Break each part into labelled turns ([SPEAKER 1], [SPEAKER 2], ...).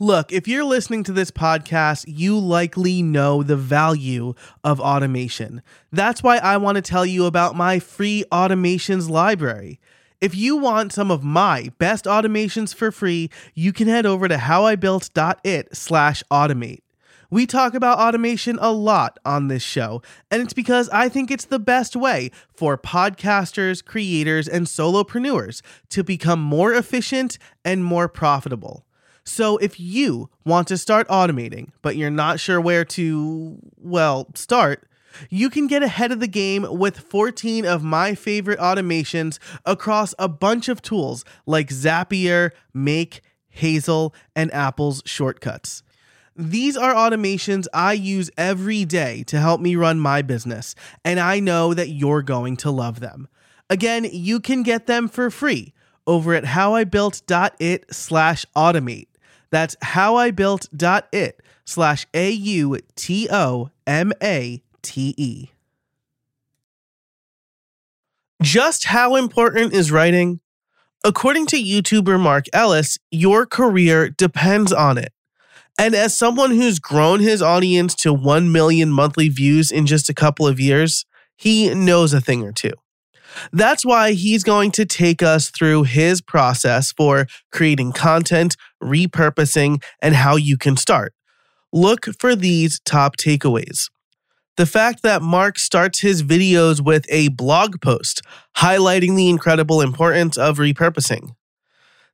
[SPEAKER 1] Look, if you're listening to this podcast, you likely know the value of automation. That's why I want to tell you about my free automations library. If you want some of my best automations for free, you can head over to howibuilt.it slash automate. We talk about automation a lot on this show, and it's because I think it's the best way for podcasters, creators, and solopreneurs to become more efficient and more profitable. So if you want to start automating, but you're not sure where to, well, start, you can get ahead of the game with 14 of my favorite automations across a bunch of tools like Zapier, Make, Hazel, and Apple's shortcuts. These are automations I use every day to help me run my business, and I know that you're going to love them. Again, you can get them for free over at howibuilt.it slash automate. That's howibuilt.it slash A-U-T-O-M-A-T-E. Just how important is writing? According to YouTuber Mark Ellis, your career depends on it. And as someone who's grown his audience to 1 million monthly views in just a couple of years, he knows a thing or two. That's why he's going to take us through his process for creating content, repurposing, and how you can start. Look for these top takeaways. The fact that Mark starts his videos with a blog post highlighting the incredible importance of repurposing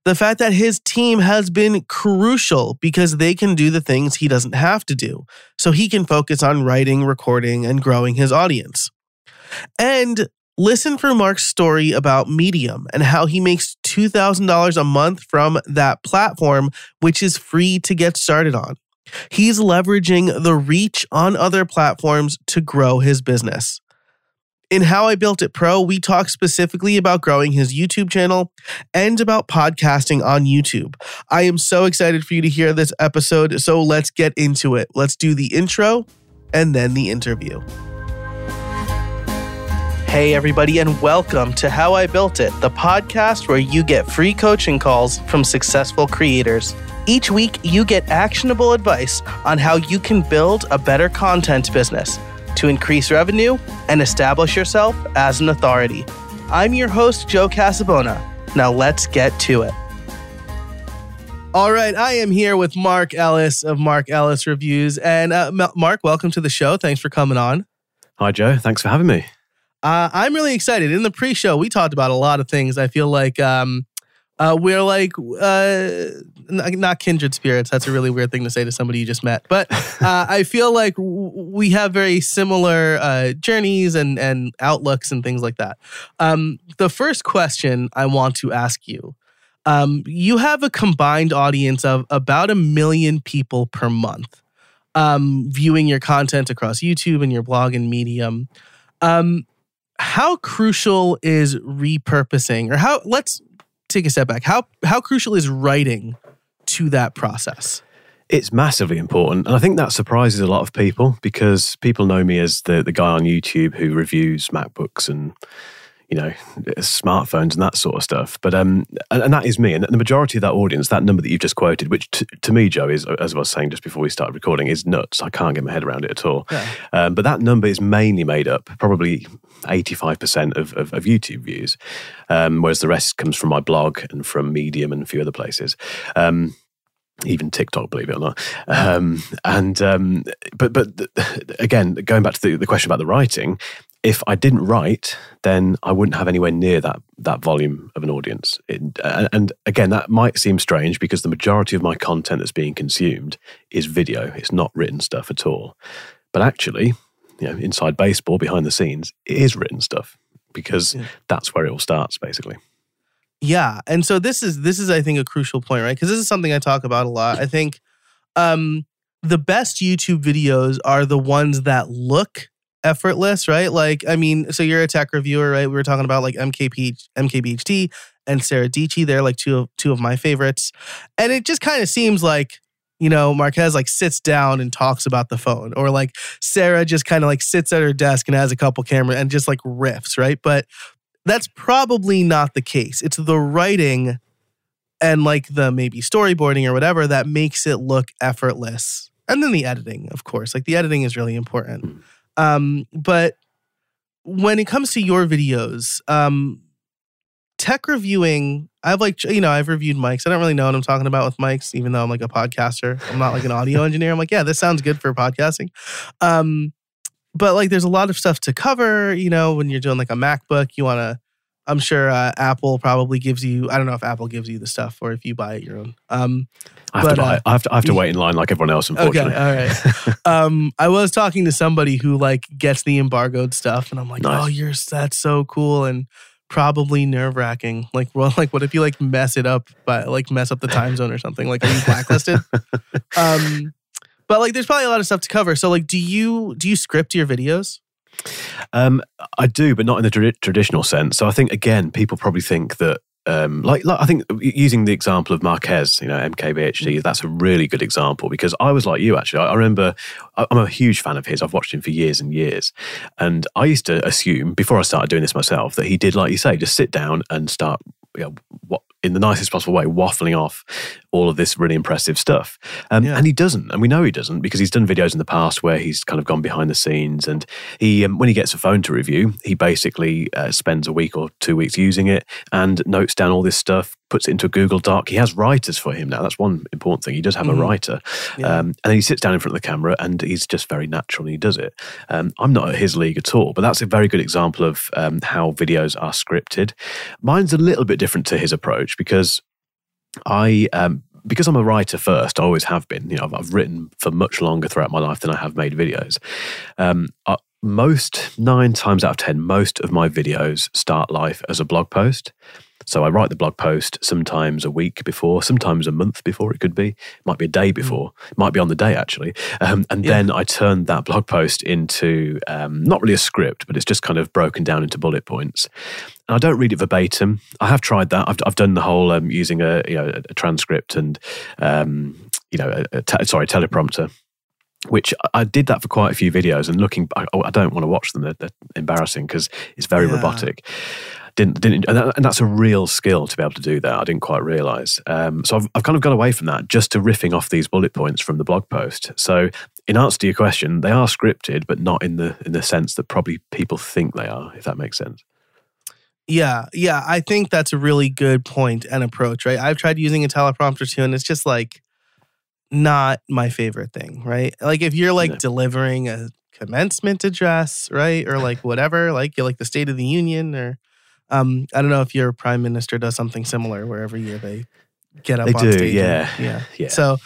[SPEAKER 1] the fact that his team has been crucial because they can do the things he doesn't have to do. So he can focus on writing, recording, and growing his audience. And listen for Mark's story about Medium and how he makes $2,000 a month from that platform, which is free to get started on. He's leveraging the reach on other platforms to grow his business. In How I Built It Pro, we talk specifically about growing his YouTube channel and about podcasting on YouTube. I am so excited for you to hear this episode, so let's get into it. Let's do the intro and then the interview. Hey, everybody, and welcome to How I Built It, the podcast where you get free coaching calls from successful creators. Each week, you get actionable advice on how you can build a better content business to increase revenue and establish yourself as an authority. I'm your host, Joe Casabona. Now let's get to it. All right, I am here with Mark Ellis of Mark Ellis Reviews. And uh, Mark, welcome to the show. Thanks for coming on.
[SPEAKER 2] Hi, Joe. Thanks for having me.
[SPEAKER 1] Uh, I'm really excited. In the pre show, we talked about a lot of things. I feel like um, uh, we're like uh, not kindred spirits. That's a really weird thing to say to somebody you just met. But uh, I feel like we have very similar uh, journeys and and outlooks and things like that. Um, the first question I want to ask you: um, You have a combined audience of about a million people per month um, viewing your content across YouTube and your blog and Medium. Um, how crucial is repurposing, or how? Let's take a step back. How how crucial is writing to that process?
[SPEAKER 2] It's massively important. And I think that surprises a lot of people because people know me as the, the guy on YouTube who reviews MacBooks and you know smartphones and that sort of stuff. But um and, and, that is me. And the majority of that audience that number that you've just quoted which t- to me joe is as i was saying just before we started recording is nuts. I can't get my head around it at all. Yeah. um, but that number is mainly made up probably 85% of, of, of youtube views um, whereas the rest comes from my blog and from medium and a few other places. Um, even TikTok, believe it or not. Um, and um, but but again, going back to the, the question about the writing, if I didn't write, then I wouldn't have anywhere near that that volume of an audience. It, and, and, again, that might seem strange because the majority of my content that's being consumed is video. It's not written stuff at all. But actually, you know, inside baseball, behind the scenes, it is written stuff because yeah. that's where it all starts, basically.
[SPEAKER 1] Yeah, and so this is this is I think a crucial point, right? Because this is something I talk about a lot. I think um, the best YouTube videos are the ones that look effortless, right? Like, I mean, so you're a tech reviewer, right? We were talking about like MKP, MKBHD and Sarah Dietschy. They're like two of two of my favorites. And it just kind of seems like, you know, Marques like sits down and talks about the phone. Or like Sarah just kind of like sits at her desk and has a couple camera and just like riffs, right? But that's probably not the case. It's the writing and like the maybe storyboarding or whatever that makes it look effortless. And then the editing, of course. Like the editing is really important.
[SPEAKER 2] Hmm.
[SPEAKER 1] Um, but when it comes to your videos, um, tech reviewing, I've like, you know, I've reviewed mics. I don't really know what I'm talking about with mics, even though I'm like a podcaster. I'm not like an audio engineer. I'm like, yeah, this sounds good for podcasting. Um, but like, there's a lot of stuff to cover, you know, when you're doing like a MacBook, you want to, I'm sure uh, Apple probably gives you, I don't know if Apple gives you the stuff or if you buy it your own. Um,
[SPEAKER 2] I have
[SPEAKER 1] But,
[SPEAKER 2] to buy.
[SPEAKER 1] uh,
[SPEAKER 2] it. I have to. I have to wait in line like everyone else. Unfortunately.
[SPEAKER 1] Okay, all right. um, I was talking to somebody who like gets the embargoed stuff, and I'm like,
[SPEAKER 2] Nice.
[SPEAKER 1] oh, you're that's so cool and probably nerve wracking. Like, well, like what if you like mess it up, but like mess up the time zone or something? Like, are you blacklisted? um, but like, there's probably a lot of stuff to cover. So, like, do you do you script your videos?
[SPEAKER 2] Um, I do, but not in the tradi- traditional sense. So I think again, people probably think that. Um, like, like I think using the example of Marques, you know, MKBHD, that's a really good example because I was like you actually. I, I remember I- I'm a huge fan of his. I've watched him for years and years, and I used to assume before I started doing this myself that he did, like you say, just sit down and start, you know, what in the nicest possible way, waffling off all of this really impressive stuff. Um,
[SPEAKER 1] Yeah.
[SPEAKER 2] And he doesn't, and we know he doesn't because he's done videos in the past where he's kind of gone behind the scenes. And he, um, when he gets a phone to review, he basically uh, spends a week or two weeks using it and notes down all this stuff, puts it into a Google Doc. He has writers for him now. That's one important thing. He does have
[SPEAKER 1] Mhm.
[SPEAKER 2] a writer,
[SPEAKER 1] Yeah.
[SPEAKER 2] um, and then he sits down in front of the camera and he's just very natural and he does it. Um, I'm not at his league at all, but that's a very good example of um, how videos are scripted. Mine's a little bit different to his approach because I um, because I'm a writer first, I always have been. You know, I've, I've written for much longer throughout my life than I have made videos. Um, uh, most nine times out of ten, most of my videos start life as a blog post. So I write the blog post sometimes a week before, sometimes a month before. It could be, it might be a day before, it might be on the day actually, um, and
[SPEAKER 1] Yeah.
[SPEAKER 2] then I turn that blog post into um, not really a script, but it's just kind of broken down into bullet points. And I don't read it verbatim. I have tried that. I've, I've done the whole um, using a you know a transcript and um, you know a, a te- sorry teleprompter. Which I- I did that for quite a few videos, and looking, I, I don't want to watch them. They're, they're embarrassing because it's very
[SPEAKER 1] Yeah.
[SPEAKER 2] robotic. Didn't didn't, and, that, and that's a real skill to be able to do that. I didn't quite realize. Um, so I've, I've kind of gone away from that just to riffing off these bullet points from the blog post. So in answer to your question, they are scripted, but not in the in the sense that probably people think they are. If that makes sense.
[SPEAKER 1] Yeah, yeah. I think that's a really good point and approach, right? I've tried using a teleprompter too, and it's just like not my favorite thing, right? Like if you're like
[SPEAKER 2] No.
[SPEAKER 1] delivering a commencement address, right? Or like whatever, like you're like the State of the Union, or um, I don't know if your prime minister does something similar where every year they get up
[SPEAKER 2] They
[SPEAKER 1] on
[SPEAKER 2] do,
[SPEAKER 1] stage. and-
[SPEAKER 2] yeah.
[SPEAKER 1] yeah.
[SPEAKER 2] Yeah.
[SPEAKER 1] So,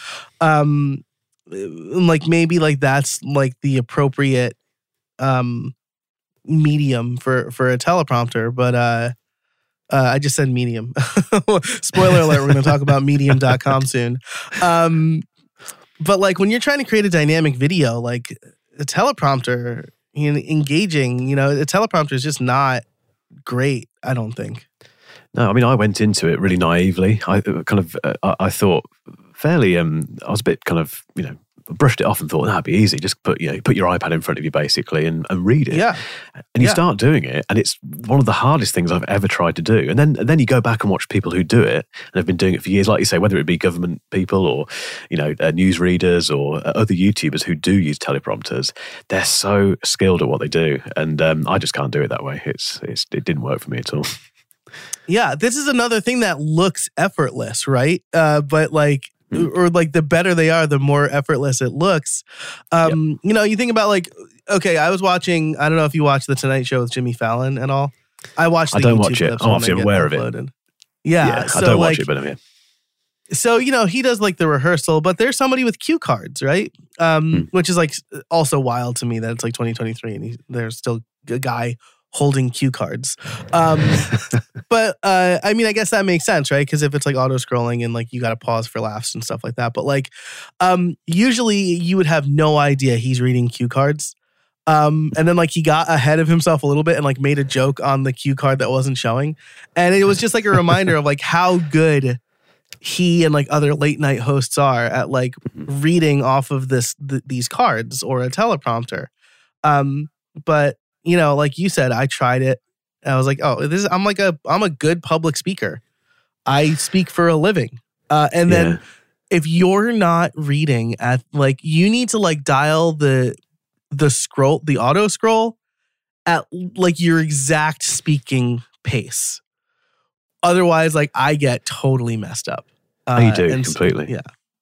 [SPEAKER 1] um, like maybe like that's like the appropriate um medium for for a teleprompter, but uh. Uh, I just said medium. Spoiler alert, we're going to talk about medium.com soon. Um, but like when you're trying to create a dynamic video, like a teleprompter, you know, engaging, you know, a teleprompter is just not great, I don't think.
[SPEAKER 2] No, I mean, I went into it really naively. I uh, kind of, uh, I, I thought fairly, um, I was a bit kind of, you know, brushed it off and thought that'd be easy. Just put, you know, put your iPad in front of you basically and, and read it.
[SPEAKER 1] Yeah.
[SPEAKER 2] And you
[SPEAKER 1] yeah.
[SPEAKER 2] start doing it, and it's one of the hardest things I've ever tried to do. And then, and then you go back and watch people who do it and have been doing it for years, like you say, whether it be government people or, you know, uh, news readers or uh, other YouTubers who do use teleprompters. They're so skilled at what they do, and um, I just can't do it that way. It's, it's, it didn't work for me at all.
[SPEAKER 1] Yeah, this is another thing that looks effortless, right? Uh, but like,
[SPEAKER 2] Mm.
[SPEAKER 1] or like the better they are, the more effortless it looks. Um, You know, you think about like, okay, I was watching. I don't know if you watch the Tonight Show with Jimmy Fallon at all. I watched.
[SPEAKER 2] I don't
[SPEAKER 1] YouTube
[SPEAKER 2] watch it.
[SPEAKER 1] clips
[SPEAKER 2] I'm obviously aware of it.
[SPEAKER 1] Yeah,
[SPEAKER 2] yeah,
[SPEAKER 1] so
[SPEAKER 2] I don't
[SPEAKER 1] like,
[SPEAKER 2] watch it, but I'm here.
[SPEAKER 1] so you know he does like the rehearsal but there's somebody with cue cards right um
[SPEAKER 2] Hmm.
[SPEAKER 1] which is like also wild to me that it's like 2023 and he, there's still a guy holding cue cards. Um but uh i mean i guess that makes sense right? Because if it's like auto scrolling and like you got to pause for laughs and stuff like that but like um usually you would have no idea he's reading cue cards. Um and then like he got ahead of himself a little bit and like made a joke on the cue card that wasn't showing. And it was just like a reminder of like how good he and like other late night hosts are at like reading off of this th- these cards or a teleprompter. Um but you know like you said i tried it and i was like oh this is i'm like a i'm a good public speaker I speak for a living. Uh, and then
[SPEAKER 2] Yeah.
[SPEAKER 1] if you're not reading at like you need to like dial the the scroll the auto scroll at like your exact speaking pace. Otherwise, like I get totally messed up.
[SPEAKER 2] Oh, you
[SPEAKER 1] Uh,
[SPEAKER 2] do
[SPEAKER 1] completely.
[SPEAKER 2] completely.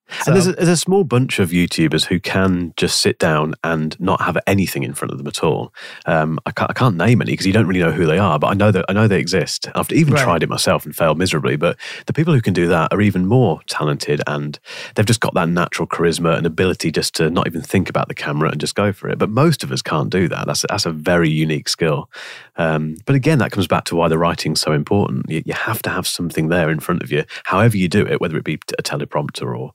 [SPEAKER 1] Yeah.
[SPEAKER 2] And there's a, there's a small bunch of YouTubers who can just sit down and not have anything in front of them at all. Um, I, can't, I can't name any because you don't really know who they are, but I know that I know they exist. I've even
[SPEAKER 1] Right.
[SPEAKER 2] tried it myself and failed miserably. But the people who can do that are even more talented, and they've just got that natural charisma and ability just to not even think about the camera and just go for it. But most of us can't do that. That's that's a very unique skill. Um, but again, that comes back to why the writing's so important. You, you have to have something there in front of you, however you do it, whether it be a teleprompter or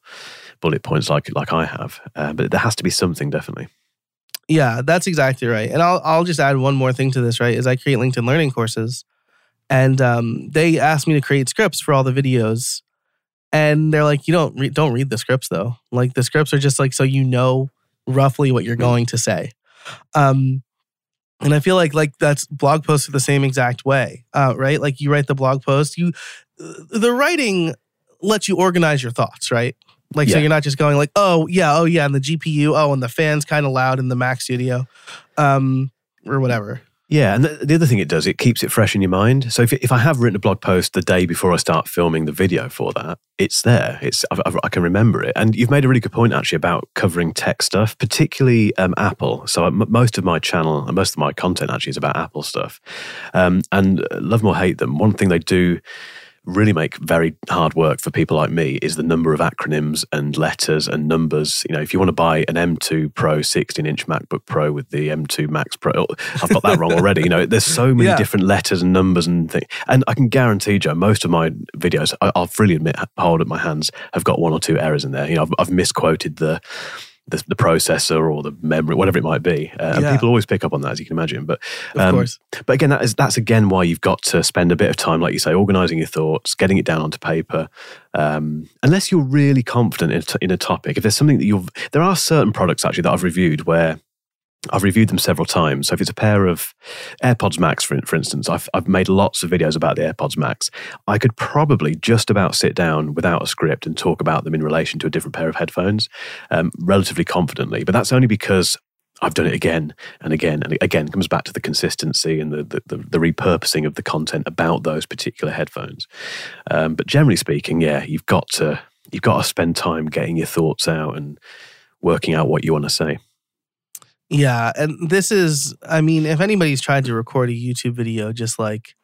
[SPEAKER 2] bullet points like like I have. Uh, but there has to be something definitely.
[SPEAKER 1] Yeah, that's exactly right. And I'll I'll just add one more thing to this, right? Is I create LinkedIn learning courses. And um, they asked me to create scripts for all the videos. And they're like, you don't re- don't read the scripts though. Like the scripts are just like so you know roughly what you're going to say. Um, and I feel like like that's blog posts are the same exact way, uh, right? Like you write the blog post, you the writing lets you organize your thoughts, right? Like so you're not just going like, oh yeah, oh yeah, and the GPU, oh, and the fan's kind of loud in the Mac studio, um, or whatever.
[SPEAKER 2] Yeah, and the, the other thing it does, it keeps it fresh in your mind. So if, if I have written a blog post the day before I start filming the video for that, it's there. It's I've, I've, I can remember it. And you've made a really good point actually about covering tech stuff, particularly um, Apple. So most of my channel and most of my content actually is about Apple stuff. Um, and uh, love them or hate them, one thing they do really make very hard work for people like me is the number of acronyms and letters and numbers. You know, if you want to buy an M2 Pro 16 inch MacBook Pro with the M2 Max Pro, oh, I've got that wrong already. You know, there's so many
[SPEAKER 1] Yeah.
[SPEAKER 2] different letters and numbers and things. And I can guarantee, Joe, most of my videos, I, I'll freely admit, hold up my hands, have got one or two errors in there. You know, I've, I've misquoted the, the the processor or the memory, whatever it might be. Uh, And people always pick up on that, as you can imagine. But
[SPEAKER 1] Of
[SPEAKER 2] um,
[SPEAKER 1] course.
[SPEAKER 2] but again, that is that's again why you've got to spend a bit of time, like you say, organizing your thoughts, getting it down onto paper. Um, unless you're really confident in in a topic, if there's something that you've, there are certain products actually that I've reviewed where I've reviewed them several times. So if it's a pair of AirPods Max, for, for instance, I've, I've made lots of videos about the AirPods Max. I could probably just about sit down without a script and talk about them in relation to a different pair of headphones um, relatively confidently. But that's only because I've done it again and again and again. It comes back to the consistency and the, the, the, the repurposing of the content about those particular headphones. Um, but generally speaking, yeah, you've got to you've got to spend time getting your thoughts out and working out what you want to say.
[SPEAKER 1] Yeah, and this is, I mean, if anybody's tried to record a YouTube video just like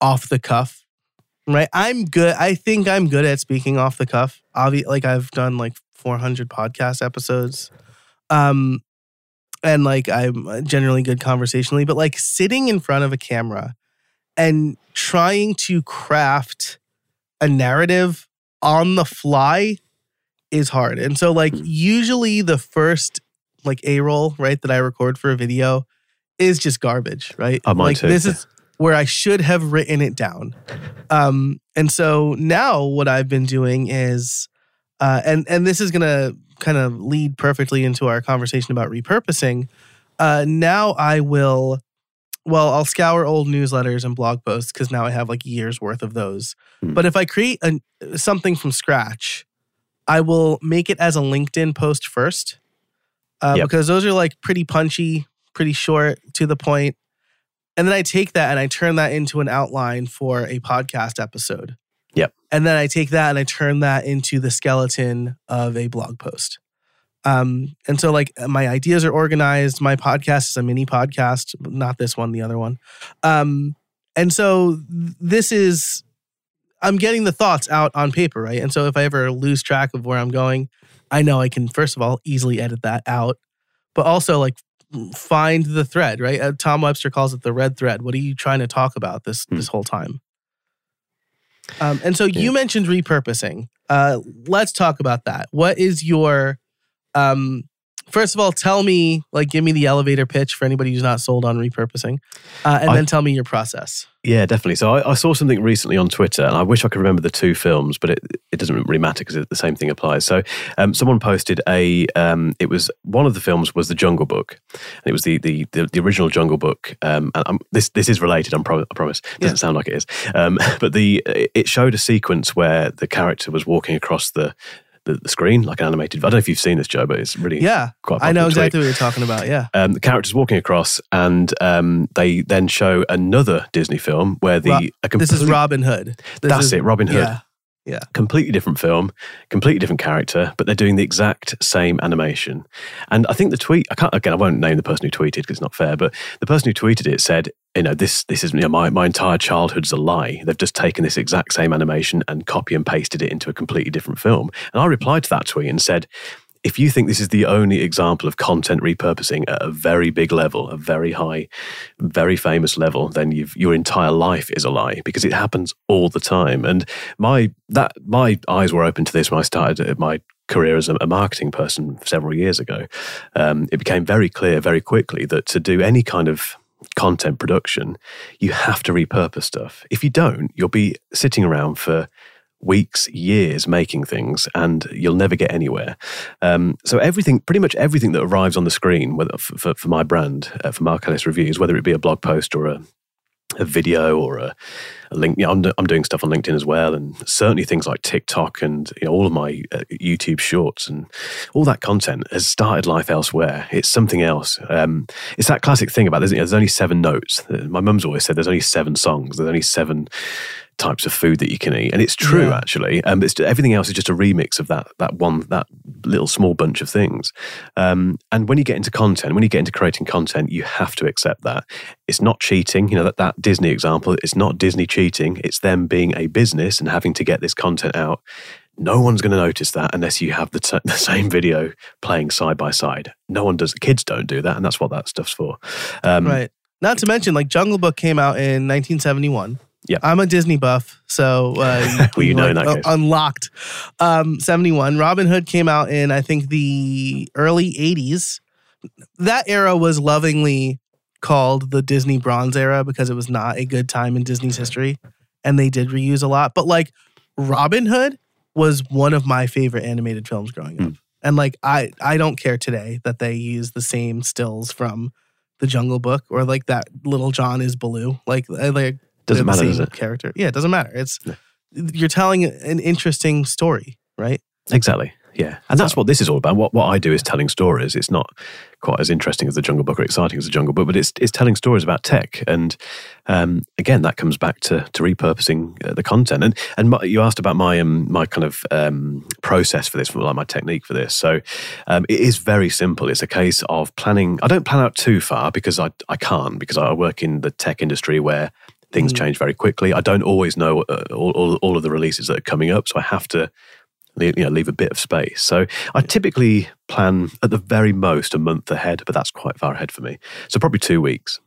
[SPEAKER 1] off the cuff, right? I'm good. I think I'm good at speaking off the cuff. Obvi- like I've done like 400 podcast episodes, um, and like I'm generally good conversationally. But like sitting in front of a camera and trying to craft a narrative on the fly is hard. And so, like,
[SPEAKER 2] Mm.
[SPEAKER 1] usually the first like a roll right that I record for a video is just garbage, right?
[SPEAKER 2] Oh, mine
[SPEAKER 1] like
[SPEAKER 2] too.
[SPEAKER 1] this is where I should have written it down. Um, and so now what I've been doing is, uh, and and this is gonna kind of lead perfectly into our conversation about repurposing. Uh, now I will, well, I'll scour old newsletters and blog posts because now I have like years worth of those.
[SPEAKER 2] Hmm.
[SPEAKER 1] But if I create a, something from scratch, I will make it as a LinkedIn post first uh,
[SPEAKER 2] Yep.
[SPEAKER 1] because those are like pretty punchy, pretty short, to the point. And then I take that and I turn that into an outline for a podcast episode.
[SPEAKER 2] Yep.
[SPEAKER 1] And then I take that and I turn that into the skeleton of a blog post. Um, and so like my ideas are organized. My podcast is a mini podcast, not this one, the other one. Um, and so this is I'm getting the thoughts out on paper, right? And so if I ever lose track of where I'm going, I know I can first of all easily edit that out, but also like find the thread, right? Uh, Tom Webster calls it the red thread. What are you trying to talk about this
[SPEAKER 2] Hmm.
[SPEAKER 1] this whole time? Um, and so
[SPEAKER 2] Yeah.
[SPEAKER 1] you mentioned repurposing. Uh, let's talk about that. What is your um, First of all, tell me, like, give me the elevator pitch for anybody who's not sold on repurposing, uh, and
[SPEAKER 2] I-
[SPEAKER 1] then tell me your process.
[SPEAKER 2] Yeah, definitely. So I, I saw something recently on Twitter, and I wish I could remember the two films, but it, it doesn't really matter because the same thing applies. So um, someone posted a, um, it was one of the films was the Jungle Book, and it was the the the, the original Jungle Book. Um, and I'm, this this is related. I'm I promise. It doesn't sound like it is, um, but the it showed a sequence where the character was walking across the. The, the screen like an animated. I don't know if you've seen this, Joe, but it's really
[SPEAKER 1] Yeah,
[SPEAKER 2] quite.
[SPEAKER 1] I know
[SPEAKER 2] tweet.
[SPEAKER 1] exactly what you're talking about. Yeah,
[SPEAKER 2] Um, the character's walking across, and um, they then show another Disney film where the
[SPEAKER 1] Ro-
[SPEAKER 2] a
[SPEAKER 1] this is Robin Hood. This
[SPEAKER 2] That's
[SPEAKER 1] is-
[SPEAKER 2] it, Robin Hood.
[SPEAKER 1] Yeah,
[SPEAKER 2] completely different film, completely different character, but they're doing the exact same animation. And I think the tweet, I can't again, I won't name the person who tweeted because it's not fair, but the person who tweeted it said, you know, this this is you know, my my entire childhood's a lie. They've just taken this exact same animation and copy and pasted it into a completely different film. And I replied to that tweet and said. If you think this is the only example of content repurposing at a very big level, a very high, very famous level, then your entire life is a lie because it happens all the time. And my that my eyes were open to this when I started my career as a, a marketing person several years ago. Um, it became very clear very quickly that to do any kind of content production, you have to repurpose stuff. If you don't, you'll be sitting around for weeks, years making things, and you'll never get anywhere. Um, so everything, pretty much everything that arrives on the screen, whether for, for, for my brand, uh, for Ellis Reviews, whether it be a blog post or a a video or a, a link. You know, I'm, I'm doing stuff on LinkedIn as well, and certainly things like TikTok and you know, all of my uh, YouTube shorts and all that content has started life elsewhere. It's something else. Um, it's that classic thing about there's, there's only seven notes. My mum's always said there's only seven songs. There's only seven types of food that you can eat, and it's true
[SPEAKER 1] Yeah.
[SPEAKER 2] actually. Um, it's everything else is just a remix of that that one that little small bunch of things. Um, and when you get into content, when you get into creating content, you have to accept that it's not cheating. You know that that Disney example. It's not Disney cheating. It's them being a business and having to get this content out. No one's going to notice that unless you have the, t- the same video playing side by side. No one does. Kids don't do that, and that's what that stuff's for. Um,
[SPEAKER 1] right. Not to mention, like Jungle Book came out in 1971.
[SPEAKER 2] Yeah.
[SPEAKER 1] I'm a Disney buff, so uh,
[SPEAKER 2] Well, you know in
[SPEAKER 1] like,
[SPEAKER 2] that
[SPEAKER 1] uh, unlocked. Um, 71. Robin Hood came out in I think the early 80s. That era was lovingly called the Disney Bronze era because it was not a good time in Disney's history, and they did reuse a lot. But like Robin Hood was one of my favorite animated films growing up, and like I I don't care today that they use the same stills from the Jungle Book or like that Little John is Baloo. Like I like
[SPEAKER 2] Doesn't matter, does it?
[SPEAKER 1] Character, yeah, it doesn't matter. It's you're telling an interesting story, right?
[SPEAKER 2] Exactly. Yeah. And that's what this is all about. What what I do is telling stories. It's not quite as interesting as the Jungle Book or exciting as the Jungle Book, but it's it's telling stories about tech. And um, again, that comes back to to repurposing uh, the content. And and my, you asked about my um, my kind of um, process for this, like my technique for this. So um, it is very simple. It's a case of planning. I don't plan out too far because I I can't because I work in the tech industry where things
[SPEAKER 1] Mm.
[SPEAKER 2] change very quickly. I don't always know uh, all, all all of the releases that are coming up, so I have to you know, leave a bit of space. So I typically plan at the very most a month ahead, but that's quite far ahead for me. So probably two weeks.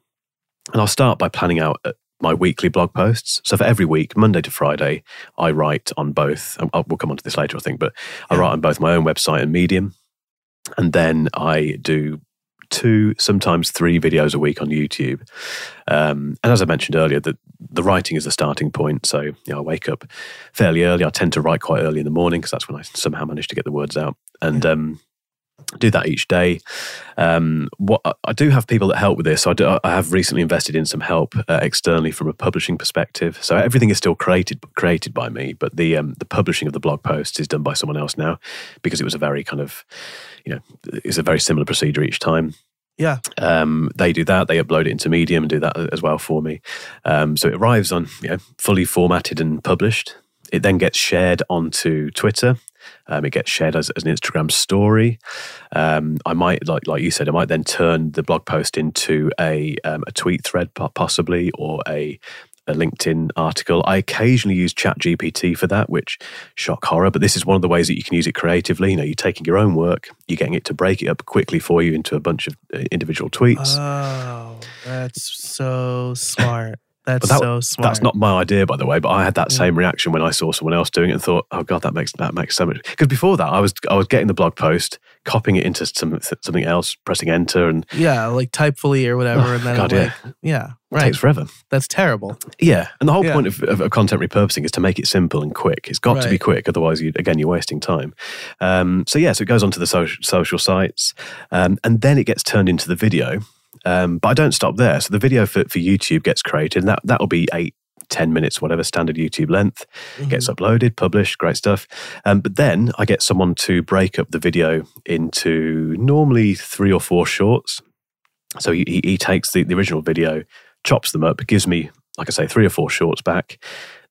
[SPEAKER 2] And I'll start by planning out uh, my weekly blog posts. So for every week, Monday to Friday, I write on both. and I'll, we'll come on to this later, I think, but I write on both my own website and Medium. And then I do two, sometimes three videos a week on YouTube. Um, and as I mentioned earlier, that the writing is the starting point. So you know, I wake up fairly early. I tend to write quite early in the morning because that's when I somehow manage to get the words out. And um, do that each day. Um, what I- do have people that help with this. So I, do, I have recently invested in some help uh, externally from a publishing perspective. So everything is still created created by me, but the um, the publishing of the blog posts is done by someone else now because it was a very kind of you know it's a very similar procedure each time.
[SPEAKER 1] Yeah.
[SPEAKER 2] Um, they do that. They upload it into Medium and do that as well for me. Um, so it arrives on you know fully formatted and published. It then gets shared onto Twitter. Um, it gets shared as, as an Instagram story. Um, I might, like like you said, I might then turn the blog post into a um, a tweet thread, possibly, or a a LinkedIn article. I occasionally use ChatGPT for that, which shock horror, but this is one of the ways that you can use it creatively. You know, you're taking your own work, you're getting it to break it up quickly for you into a bunch of uh, individual tweets.
[SPEAKER 1] Oh, that's so smart. That's
[SPEAKER 2] that-
[SPEAKER 1] so smart.
[SPEAKER 2] That's not my idea, by the way. But I had that
[SPEAKER 1] Yeah.
[SPEAKER 2] same reaction when I saw someone else doing it and thought, "Oh God, that makes that makes so much." Because before that, I was I was getting the blog post, copying it into some, something else, pressing enter, and
[SPEAKER 1] Yeah, like typefully or whatever.
[SPEAKER 2] Oh,
[SPEAKER 1] and then
[SPEAKER 2] God, yeah.
[SPEAKER 1] like, yeah,
[SPEAKER 2] it
[SPEAKER 1] right.
[SPEAKER 2] takes forever.
[SPEAKER 1] That's terrible.
[SPEAKER 2] Yeah, and the whole
[SPEAKER 1] Yeah.
[SPEAKER 2] point of, of, of content repurposing is to make it simple and quick. It's got to be quick, otherwise, you again, you're wasting time. Um, so yeah, so it goes onto the social, social sites, um, and then it gets turned into the video. Um, but I don't stop there. So the video for, for YouTube gets created, and that that will be eight. 10 minutes, whatever standard YouTube length, gets
[SPEAKER 1] Mm-hmm.
[SPEAKER 2] uploaded, published, great stuff. Um, but then I get someone to break up the video into normally three or four shorts. So he, he he takes the, the original video, chops them up, gives me, like I say, three or four shorts back.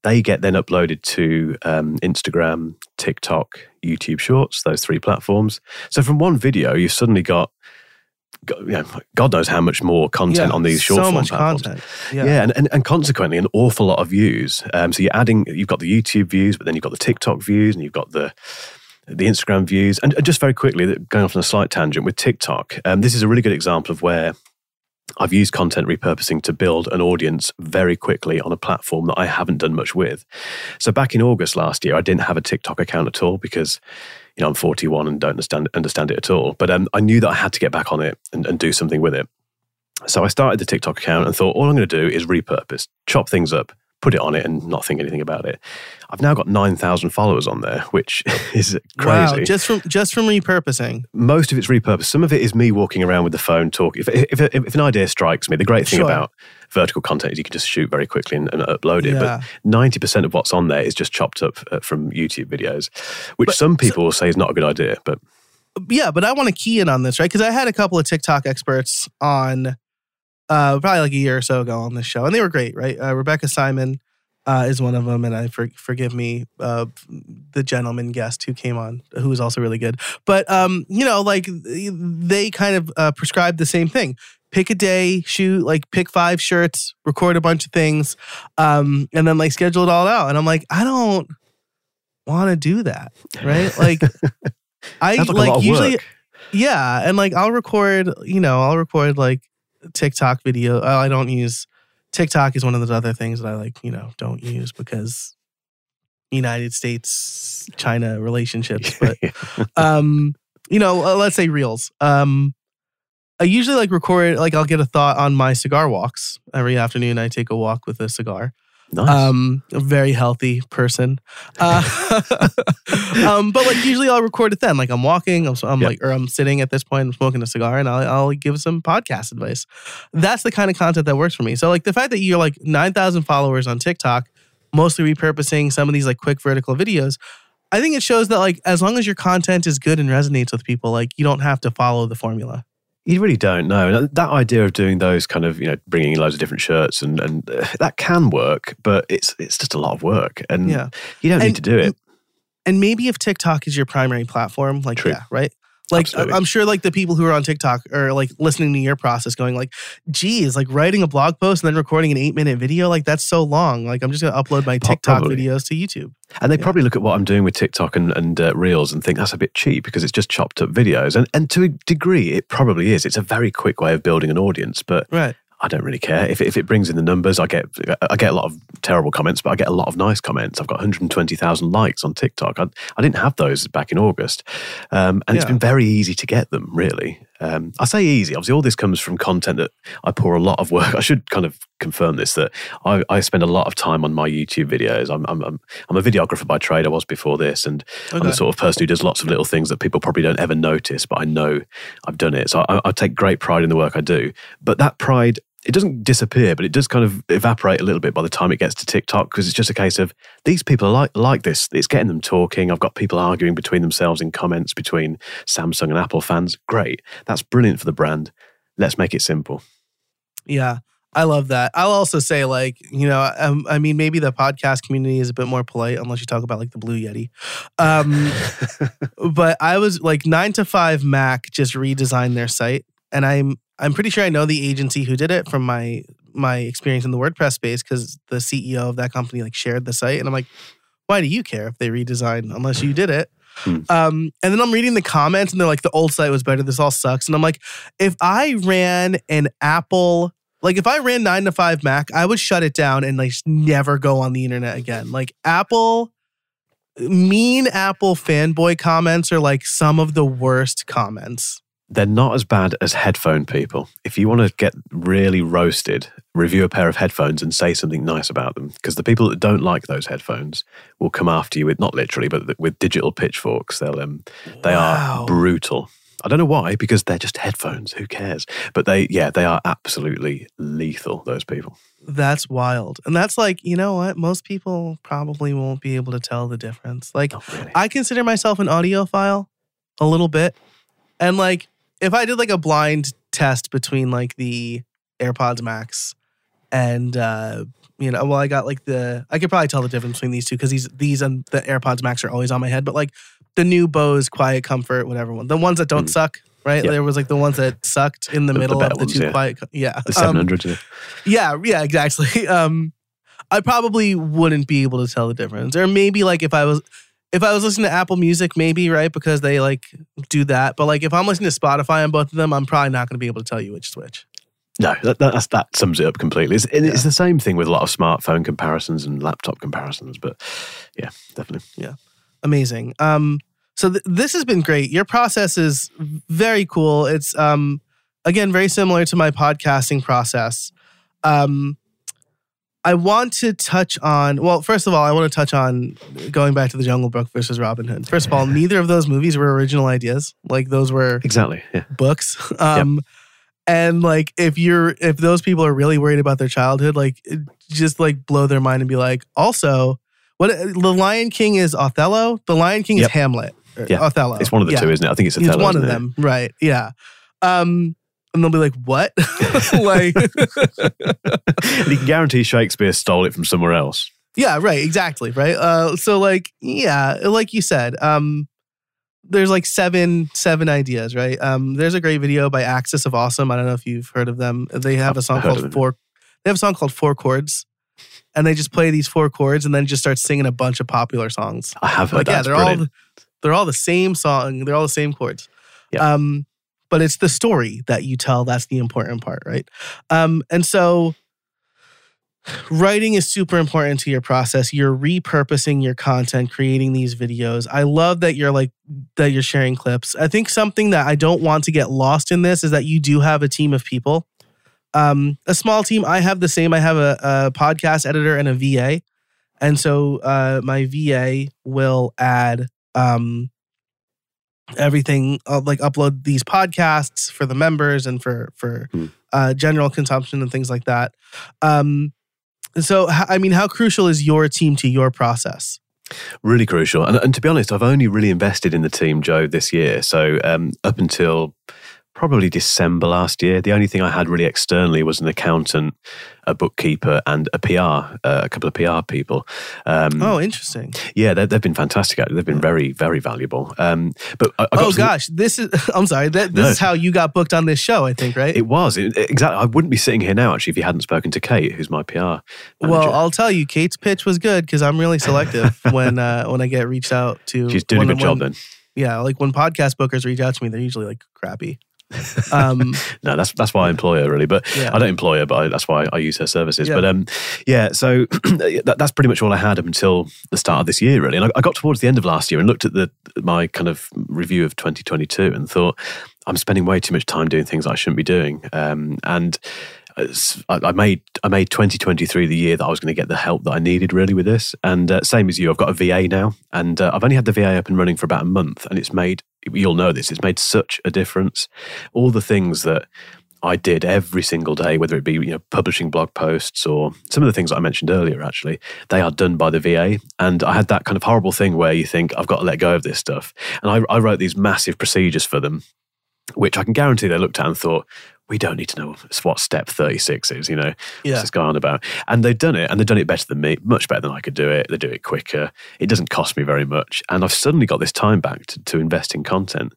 [SPEAKER 2] They get then uploaded to um, Instagram, TikTok, YouTube Shorts, those three platforms. So from one video, you've suddenly got, got you know, God knows how much more content
[SPEAKER 1] Yeah,
[SPEAKER 2] on these short
[SPEAKER 1] so
[SPEAKER 2] form
[SPEAKER 1] much
[SPEAKER 2] platforms.
[SPEAKER 1] content.
[SPEAKER 2] Yeah,
[SPEAKER 1] Yeah.
[SPEAKER 2] and, and, and consequently, an awful lot of views. Um, so you're adding, you've got the YouTube views, but then you've got the TikTok views, and you've got the the Instagram views. And and just very quickly, going off on a slight tangent with TikTok, um, this is a really good example of where I've used content repurposing to build an audience very quickly on a platform that I haven't done much with. So back in August last year, I didn't have a TikTok account at all because you know I'm 41 and don't understand understand it at all. But um, I knew that I had to get back on it and, and do something with it. So I started the TikTok account and thought all I'm going to do is repurpose, chop things up, put it on it, and not think anything about it. I've now got 9,000 followers on there, which is crazy
[SPEAKER 1] Wow, just from just from repurposing.
[SPEAKER 2] most of it's repurposed. Some of it is me walking around with the phone talking. If, if, if, if an idea strikes me, the great thing
[SPEAKER 1] Sure.
[SPEAKER 2] about vertical content is you can just shoot very quickly and, and upload it.
[SPEAKER 1] Yeah.
[SPEAKER 2] But 90% of what's on there is just chopped up uh, from YouTube videos, which
[SPEAKER 1] But-
[SPEAKER 2] some people will say is not a good idea. But
[SPEAKER 1] Yeah, but I want to key in on this, right? Because I had a couple of TikTok experts on uh, probably like a year or so ago on this show, and they were great, right? Uh, Rebecca Simon uh, is one of them, and I for, forgive me, uh, the gentleman guest who came on, who was also really good. But um, you know, like they kind of uh, prescribed the same thing. Pick a day, shoot like pick five shirts, record a bunch of things, um, and then like schedule it all out. And I'm like, I don't want to do that, right? Like, I
[SPEAKER 2] like,
[SPEAKER 1] like
[SPEAKER 2] a lot of
[SPEAKER 1] usually.
[SPEAKER 2] work.
[SPEAKER 1] Yeah, and like I'll record, you know, I'll record like TikTok video. Oh, I don't use TikTok is one of those other things that I like, you know, don't use because United States China relationships. But um, you know, uh, let's say reels. Um, I usually like record like I'll get a thought on my cigar walks every afternoon. I take a walk with a cigar.
[SPEAKER 2] nice.
[SPEAKER 1] Um, a very healthy person. Uh, um, but like usually I'll record it then. Like I'm walking, I'm, I'm
[SPEAKER 2] Yep.
[SPEAKER 1] like, or I'm sitting at this point, I'm smoking a cigar, and I'll, I'll give some podcast advice. That's the kind of content that works for me. So like the fact that you're like nine thousand followers on TikTok, mostly repurposing some of these like quick vertical videos. I think it shows that like as long as your content is good and resonates with people, like you don't have to follow the formula.
[SPEAKER 2] You really don't know. And That idea of doing those kind of, you know, bringing in loads of different shirts and, and uh, that can work, but it's it's just a lot of work. And
[SPEAKER 1] Yeah.
[SPEAKER 2] you don't
[SPEAKER 1] And-
[SPEAKER 2] need to do it.
[SPEAKER 1] and maybe if TikTok is your primary platform, like
[SPEAKER 2] True.
[SPEAKER 1] yeah, right? Like
[SPEAKER 2] Absolutely.
[SPEAKER 1] I'm sure like the people who are on TikTok are like listening to your process going like, geez, like writing a blog post and then recording an eight minute video, like that's so long. Like I'm just gonna upload my TikTok
[SPEAKER 2] probably.
[SPEAKER 1] videos to YouTube.
[SPEAKER 2] And they
[SPEAKER 1] Yeah.
[SPEAKER 2] probably look at what I'm doing with TikTok and, and uh, Reels and think that's a bit cheap because it's just chopped up videos. And, and to a degree, it probably is. It's a very quick way of building an audience, but
[SPEAKER 1] Right.
[SPEAKER 2] I don't really care. If, it- if it brings in the numbers, I get I get a lot of terrible comments, but I get a lot of nice comments. I've got 120,000 likes on TikTok. I, I didn't have those back in August. Um, and it's been very easy to get them, really. Um, I say easy. Obviously, all this comes from content that I pour a lot of work. I should kind of confirm this that I, I spend a lot of time on my YouTube videos. I'm, I'm, I'm, I'm a videographer by trade. I was before this. And I'm the sort of person who does lots of little things that people probably don't ever notice, but I know I've done it. So I, I take great pride in the work I do. But that pride, it doesn't disappear, but it does kind of evaporate a little bit by the time it gets to TikTok because it's just a case of these people are like like this. It's getting them talking. I've got people arguing between themselves in comments between Samsung and Apple fans. Great, that's brilliant for the brand. Let's make it simple.
[SPEAKER 1] Yeah. I love that. I'll also say, like, you know, um, I mean, maybe the podcast community is a bit more polite unless you talk about like the Blue Yeti. Um, but I was like nine to five Mac just redesigned their site, and I'm I'm pretty sure I know the agency who did it from my my experience in the WordPress space because the CEO of that company like shared the site, and I'm like, why do you care if they redesign unless you did it?
[SPEAKER 2] Hmm.
[SPEAKER 1] Um, and then I'm reading the comments, and they're like, the old site was better. This all sucks, and I'm like, if I ran an Apple Like if I ran nine to five Mac, I would shut it down and like never go on the internet again. Like Apple, mean Apple fanboy comments are like some of the worst comments.
[SPEAKER 2] They're not as bad as headphone people. If you want to get really roasted, review a pair of headphones and say something nice about them. Because the people that don't like those headphones will come after you with not literally, but with digital pitchforks. They'll um, they
[SPEAKER 1] Wow.
[SPEAKER 2] are brutal. I don't know why, because they're just headphones. Who cares? But they, yeah, they are absolutely lethal. Those people.
[SPEAKER 1] That's wild. And that's like, you know what? Most people probably won't be able to tell the difference. Like
[SPEAKER 2] really.
[SPEAKER 1] I consider myself an audiophile a little bit. And like if I did like a blind test between like the AirPods Max and uh you know, well I got like the I could probably tell the difference between these two because these these and the AirPods Max are always on my head, but like the new Bose Quiet Comfort, whatever one. The ones that don't
[SPEAKER 2] Mm.
[SPEAKER 1] suck, right?
[SPEAKER 2] Yeah.
[SPEAKER 1] There was like the ones that sucked in the,
[SPEAKER 2] The- the
[SPEAKER 1] middle
[SPEAKER 2] better
[SPEAKER 1] of the
[SPEAKER 2] ones,
[SPEAKER 1] two
[SPEAKER 2] yeah.
[SPEAKER 1] quiet yeah.
[SPEAKER 2] The
[SPEAKER 1] Um,
[SPEAKER 2] 700. yeah.
[SPEAKER 1] yeah, yeah, exactly. Um, I probably wouldn't be able to tell the difference, or maybe like if I was, if I was listening to Apple Music, maybe right because they like do that. But like if I'm listening to Spotify on both of them, I'm probably not going to be able to tell you which switch.
[SPEAKER 2] No, that, that's, that sums it up completely. It's, and it's
[SPEAKER 1] Yeah.
[SPEAKER 2] the same thing with a lot of smartphone comparisons and laptop comparisons. But yeah, definitely.
[SPEAKER 1] Yeah, amazing. Um, so th- this has been great. Your process is very cool. It's um, again very similar to my podcasting process. Um, I want to touch on. Well, first of all, I want to touch on going back to the Jungle Book versus Robin Hood. First of all, neither of those movies were original ideas. Like those were
[SPEAKER 2] Exactly. Yeah.
[SPEAKER 1] books. Um, and like if you're if those people are really worried about their childhood, like just like blow their mind and be like, also, what the Lion King is Othello. The Lion King
[SPEAKER 2] Yep.
[SPEAKER 1] is Hamlet.
[SPEAKER 2] Yeah.
[SPEAKER 1] Othello.
[SPEAKER 2] It's one of the
[SPEAKER 1] Yeah.
[SPEAKER 2] two, isn't it? I think it's
[SPEAKER 1] It's
[SPEAKER 2] Othello.
[SPEAKER 1] one of
[SPEAKER 2] it?
[SPEAKER 1] them, right? Yeah. Um, and they'll be like, "What?" like,
[SPEAKER 2] and you can guarantee Shakespeare stole it from somewhere else.
[SPEAKER 1] yeah, right, exactly, right. Uh, so like, yeah, like you said, um, there's like seven seven ideas, right? Um, there's a great video by Axis of Awesome. I don't know if you've heard of them. They have a song called. Four. They have a song called Four Chords, and they just play these four chords and then just start singing a bunch of popular songs.
[SPEAKER 2] I have heard
[SPEAKER 1] like
[SPEAKER 2] that.
[SPEAKER 1] yeah, they're
[SPEAKER 2] brilliant.
[SPEAKER 1] all they're all the same song. They're all the same chords.
[SPEAKER 2] Yeah.
[SPEAKER 1] Um, but it's the story that you tell that's the important part, right? Um, and so writing is super important to your process. You're repurposing your content, creating these videos. I love that you're like that you're sharing clips. I think something that I don't want to get lost in this is that you do have a team of people. Um, a small team. I have the same. I have a, a podcast editor and a VA. And so uh, my VA will add um, everything, uh, like upload these podcasts for the members and for for
[SPEAKER 2] Hmm.
[SPEAKER 1] uh, general consumption and things like that. Um, so, i mean, how crucial is your team to your process?
[SPEAKER 2] Really crucial. And, and to be honest, I've only really invested in the team, Joe, this year. So um, up until probably December last year, the only thing I had really externally was an accountant, a bookkeeper, and a PR, uh, a couple of PR people. Um,
[SPEAKER 1] Oh, interesting.
[SPEAKER 2] Yeah, they, they've been fantastic. They've been very, very valuable. Um, but I, I
[SPEAKER 1] Oh
[SPEAKER 2] some-
[SPEAKER 1] gosh, this is. I'm sorry. That this
[SPEAKER 2] No.
[SPEAKER 1] is how you got booked on this show. I think, right?
[SPEAKER 2] It was it, exactly. I wouldn't be sitting here now actually if you hadn't spoken to Kate, who's my PR. Manager.
[SPEAKER 1] well, I'll tell you, Kate's pitch was good because I'm really selective when uh, when I get reached out to.
[SPEAKER 2] she's doing a good job then.
[SPEAKER 1] Yeah, like when podcast bookers reach out to me, they're usually like crappy. Um,
[SPEAKER 2] No, that's that's why I employ her really, but
[SPEAKER 1] Yeah.
[SPEAKER 2] I don't employ her, but I, that's why I use her services.
[SPEAKER 1] Yeah.
[SPEAKER 2] But um, yeah, so that, that's pretty much all I had until the start of this year, really. And I, I got towards the end of last year and looked at the my kind of review of 2022 and thought I'm spending way too much time doing things I shouldn't be doing. Um, and I I made I made 2023 the year that I was going to get the help that I needed really with this. And uh, same as you, I've got a VA now, and uh, I've only had the VA up and running for about a month, and it's made you'll know this. It's made such a difference. All the things that I did every single day, whether it be you know publishing blog posts or some of the things that I mentioned earlier, actually, they are done by the VA. And I had that kind of horrible thing where you think I've got to let go of this stuff, and I, I wrote these massive procedures for them, which I can guarantee they looked at and thought. We don't need to know what step 36 is, you know,
[SPEAKER 1] yeah,
[SPEAKER 2] what's this guy on about? And they've done it, and they've done it better than me, much better than I could do it. They do it quicker. It doesn't cost me very much, and I've suddenly got this time back to, to invest in content.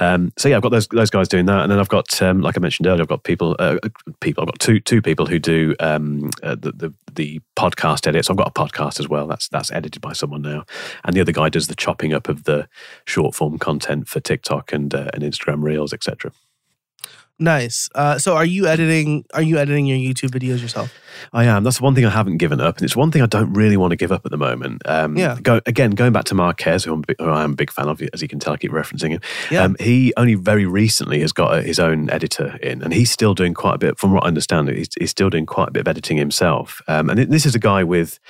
[SPEAKER 2] Um, so yeah, I've got those those guys doing that, and then I've got, um, like I mentioned earlier, I've got people, uh, people. I've got two two people who do um, uh, the, the the podcast edits. I've got a podcast as well. That's that's edited by someone now, and the other guy does the chopping up of the short form content for TikTok and uh, and Instagram Reels, etc.
[SPEAKER 1] Nice. Uh, so are you editing? Are you editing your YouTube videos yourself?
[SPEAKER 2] I am. That's one thing I haven't given up, and it's one thing I don't really want to give up at the moment. Um,
[SPEAKER 1] Yeah.
[SPEAKER 2] Go, again, going back to Marques, who I'm, who I am a big fan of, as you can tell, I keep referencing him.
[SPEAKER 1] Yeah.
[SPEAKER 2] Um, he only very recently has got a, his own editor in, and he's still doing quite a bit. From what I understand, he's, he's still doing quite a bit of editing himself. Um, and this is a guy with,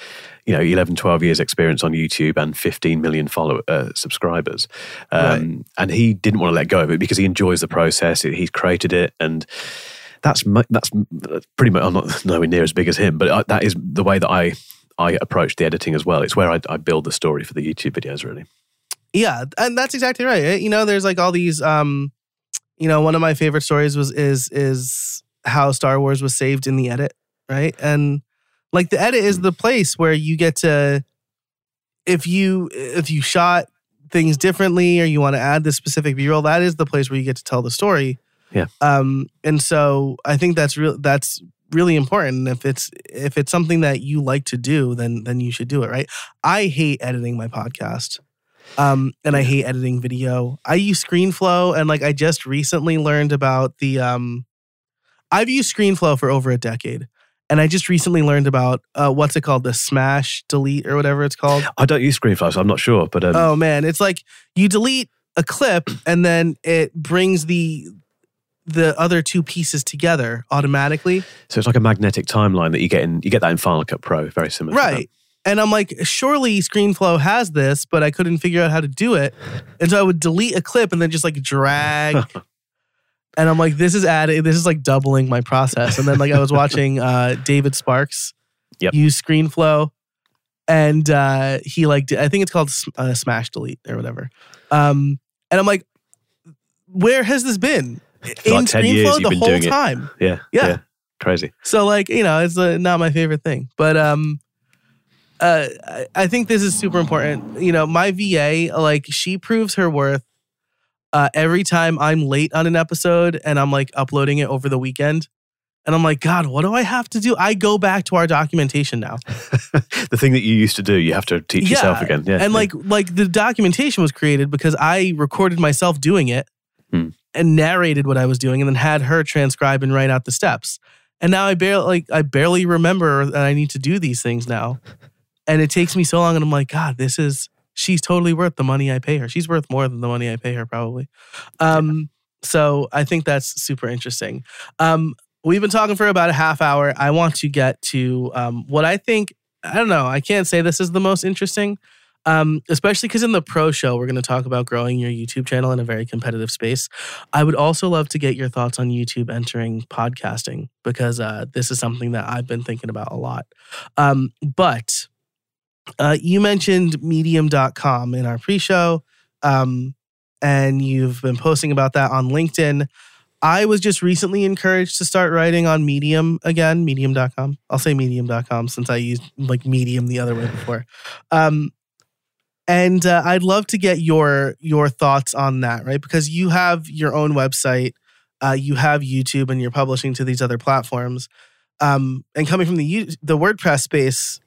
[SPEAKER 2] you know, 11, 12 years experience on YouTube and 15 million follow uh, subscribers. Um, And he didn't want to let go of it because he enjoys the process. He's created it, and that's that's pretty much. I'm not nowhere near as big as him, but I, that is the way that I I approach the editing as well. It's where I, I build the story for the YouTube videos. Really,
[SPEAKER 1] Yeah, and that's exactly right. eh? You know, there's like all these. um You know, one of my favorite stories was is is how Star Wars was saved in the edit, right? And like the edit is the place where you get to, if you if you shot things differently or you want to add this specific b-roll that is the place where you get to tell the story.
[SPEAKER 2] Yeah.
[SPEAKER 1] um and so i think that's real that's really important. If it's if it's something that you like to do then then you should do it right? I hate editing my podcast. Um and i hate editing video. I use screenflow and like i just recently learned about the um i've used screenflow for over a decade and i just recently learned about uh what's it called the smash delete or whatever it's called
[SPEAKER 2] I don't use ScreenFlow, so I'm not sure. But um,
[SPEAKER 1] Oh man, it's like you delete a clip and then it brings the the other two pieces together automatically.
[SPEAKER 2] so it's like a magnetic timeline that you get in. You get that in Final Cut Pro, very similar.
[SPEAKER 1] Right. And I'm like, surely ScreenFlow has this, but I couldn't figure out how to do it. And so I would delete a clip and then just like drag. and I'm like, this is adding, this is like doubling my process. And then like I was watching uh David Sparks
[SPEAKER 2] Yep.
[SPEAKER 1] use ScreenFlow. And uh he like did- I think it's called uh, Smash Delete or whatever. Um and I'm like, where has this been?
[SPEAKER 2] For like 10
[SPEAKER 1] the whole time.
[SPEAKER 2] Yeah,
[SPEAKER 1] Yeah.
[SPEAKER 2] crazy.
[SPEAKER 1] So like you know, it's uh, not my favorite thing, but um, uh, I think this is super important. You know, my VA like she proves her worth. Uh, every time I'm late on an episode and I'm like uploading it over the weekend, and I'm like, God, what do I have to do? I go back to our documentation now,
[SPEAKER 2] the thing that you used to do, you have to teach yourself again. Yeah,
[SPEAKER 1] and like like the documentation was created because I recorded myself doing it
[SPEAKER 2] Hmm.
[SPEAKER 1] and narrated what I was doing, and then had her transcribe and write out the steps. And now I barely like I barely remember that I need to do these things now, and it takes me so long. And I'm like, God, this is she's totally worth the money I pay her. She's worth more than the money I pay her, probably. Um, so I think that's super interesting. Um, we've been talking for about a half hour. I want to get to um, what I think. I don't know. I can't say this is the most interesting, um, especially because in the pro show, we're going to talk about growing your YouTube channel in a very competitive space. I would also love to get your thoughts on YouTube entering podcasting because uh, this is something that I've been thinking about a lot. Um, but uh, you mentioned medium.com in our pre show, um, and you've been posting about that on LinkedIn. I was just recently encouraged to start writing on Medium again, medium.com. I'll say medium.com since I used like Medium the other way before. Um, and uh, I'd love to get your your thoughts on that, right? Because you have your own website, uh, you have YouTube, and you're publishing to these other platforms. Um, and coming from the the WordPress space,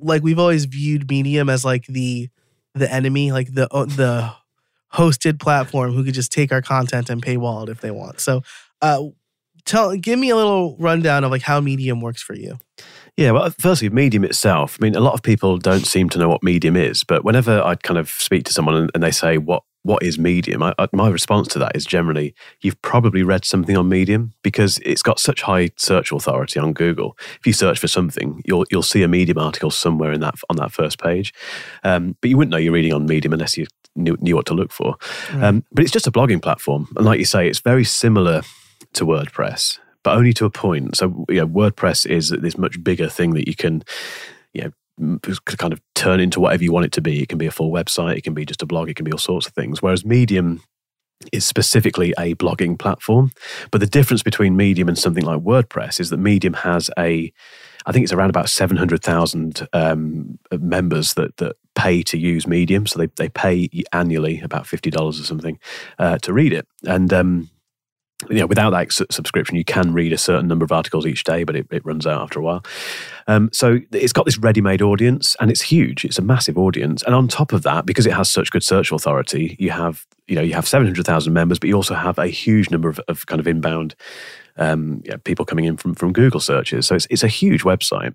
[SPEAKER 1] like we've always viewed Medium as like the the enemy, like the the hosted platform who could just take our content and paywall it if they want. So, uh, tell give me a little rundown of like how Medium works for you.
[SPEAKER 2] Yeah, well, firstly, Medium itself. I mean, a lot of people don't seem to know what Medium is, but whenever I kind of speak to someone and, and they say, "What what is Medium?" I, I, my response to that is generally, "You've probably read something on Medium because it's got such high search authority on Google. If you search for something, you'll you'll see a Medium article somewhere in that on that first page, um, but you wouldn't know you're reading on Medium unless you knew, knew what to look for. Um, but it's just a blogging platform, and like you say, it's very similar to WordPress, but only to a point. So, you know, WordPress is this much bigger thing that you can, you know, kind of turn into whatever you want it to be. It can be a full website, it can be just a blog, it can be all sorts of things. Whereas Medium is specifically a blogging platform. But the difference between Medium and something like WordPress is that Medium has a, I think it's around about 700,000 um, members that, that pay to use Medium. So they, they pay annually about $50 or something uh, to read it. And, um, you know, without that su- subscription, you can read a certain number of articles each day, but it, it runs out after a while. Um, so it's got this ready-made audience, and it's huge. It's a massive audience, and on top of that, because it has such good search authority, you have you know you have 700,000 members, but you also have a huge number of, of kind of inbound um, yeah, people coming in from, from Google searches. So it's, it's a huge website.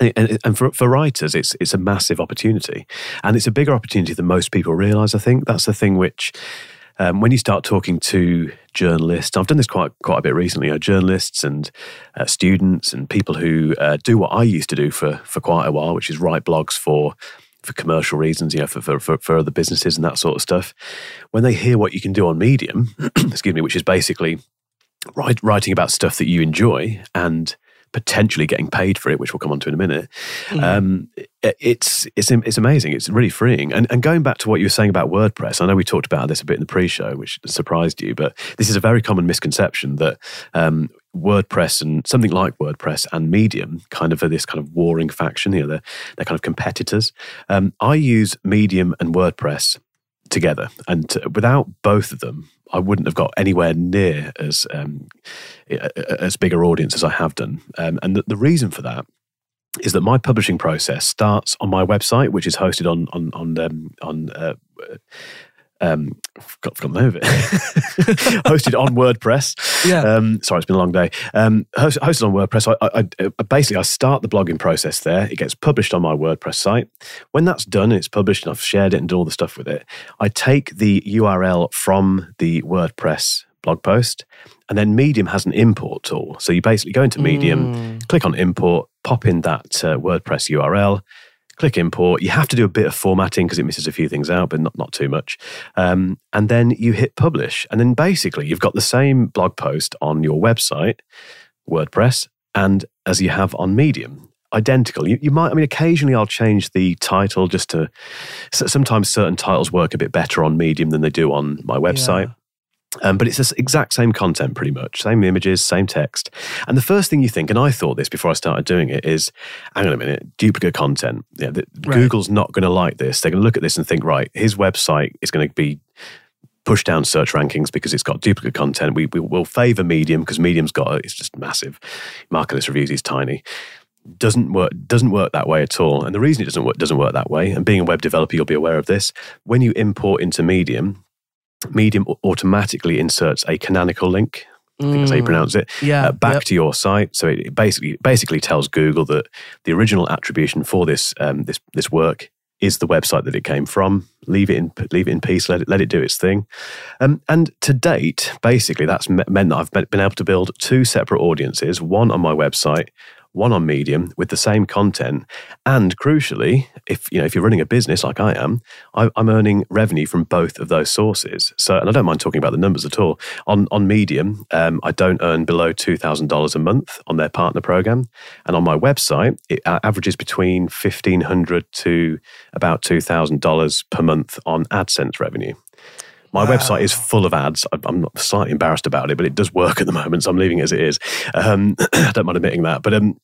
[SPEAKER 2] And, and for, for writers, it's it's a massive opportunity, and it's a bigger opportunity than most people realize. I think that's the thing which, um, when you start talking to journalists, I've done this quite quite a bit recently. You know, journalists and uh, students and people who uh, do what I used to do for for quite a while, which is write blogs for for commercial reasons, you know, for, for, for, other businesses and that sort of stuff. When they hear what you can do on Medium, excuse me, which is basically write, writing about stuff that you enjoy and potentially getting paid for it, which we'll come on to in a minute. Mm. Um, it, it's it's it's amazing. It's really freeing. And and going back to what you were saying about WordPress, I know we talked about this a bit in the pre-show, which surprised you, but this is a very common misconception that um, WordPress and something like WordPress and Medium kind of are this kind of warring faction. You know, they're they're kind of competitors. Um, I use Medium and WordPress together. And without both of them, I wouldn't have got anywhere near as um, as bigger audience as I have done. Um, and the, the, reason for that is that my publishing process starts on my website, which is hosted on on on um, on uh, um, got forgotten the name of it. hosted on WordPress.
[SPEAKER 1] Yeah. Um,
[SPEAKER 2] sorry, it's been a long day. Um, host, hosted on WordPress. I, I, I, uh, basically I start the blogging process there. It gets published on my WordPress site. When that's done and it's published and I've shared it and done all the stuff with it, I take the URL from the WordPress blog post, and then Medium has an import tool. So you basically go into Medium, mm. click on import, pop in that uh, WordPress URL click import. You have to do a bit of formatting because it misses a few things out, but not, not too much. Um, and then you hit publish. And then basically you've got the same blog post on your website, WordPress, and as you have on Medium. Identical. You, you might, I mean, occasionally I'll change the title just to, sometimes certain titles work a bit better on Medium than they do on my website. Yeah. Um, but it's the exact same content, pretty much, same images, same text. And the first thing you think, and I thought this before I started doing it, is hang on a minute, duplicate content. Yeah, the, right. Google's not going to like this. They're going to look at this and think, right, his website is going to be pushed down search rankings because it's got duplicate content. We, we will favor Medium because Medium's got it's just massive. Mark Ellis reviews is tiny doesn't work doesn't work that way at all. And the reason it doesn't work doesn't work that way, and being a web developer, you'll be aware of this. When you import into Medium, Medium automatically inserts a canonical link. I think that's how you mm. pronounce it.
[SPEAKER 1] Yeah,
[SPEAKER 2] uh, back
[SPEAKER 1] yep.
[SPEAKER 2] to your site. So it basically basically tells Google that the original attribution for this um, this this work is the website that it came from. Leave it in leave it in peace. Let it let it do its thing. Um, and to date, basically, that's meant that I've been able to build two separate audiences. One on my website, one on Medium with the same content. And crucially, if you know if you're running a business like I am, I, am earning revenue from both of those sources. So, and I don't mind talking about the numbers at all. On on Medium, um, I don't earn below two thousand dollars a month on their partner program, and on my website, it averages between fifteen hundred to about two thousand dollars per month on AdSense revenue. My wow. website is full of ads. I'm not slightly embarrassed about it, but it does work at the moment, so I'm leaving it as it is. Um, I don't mind admitting that. But um,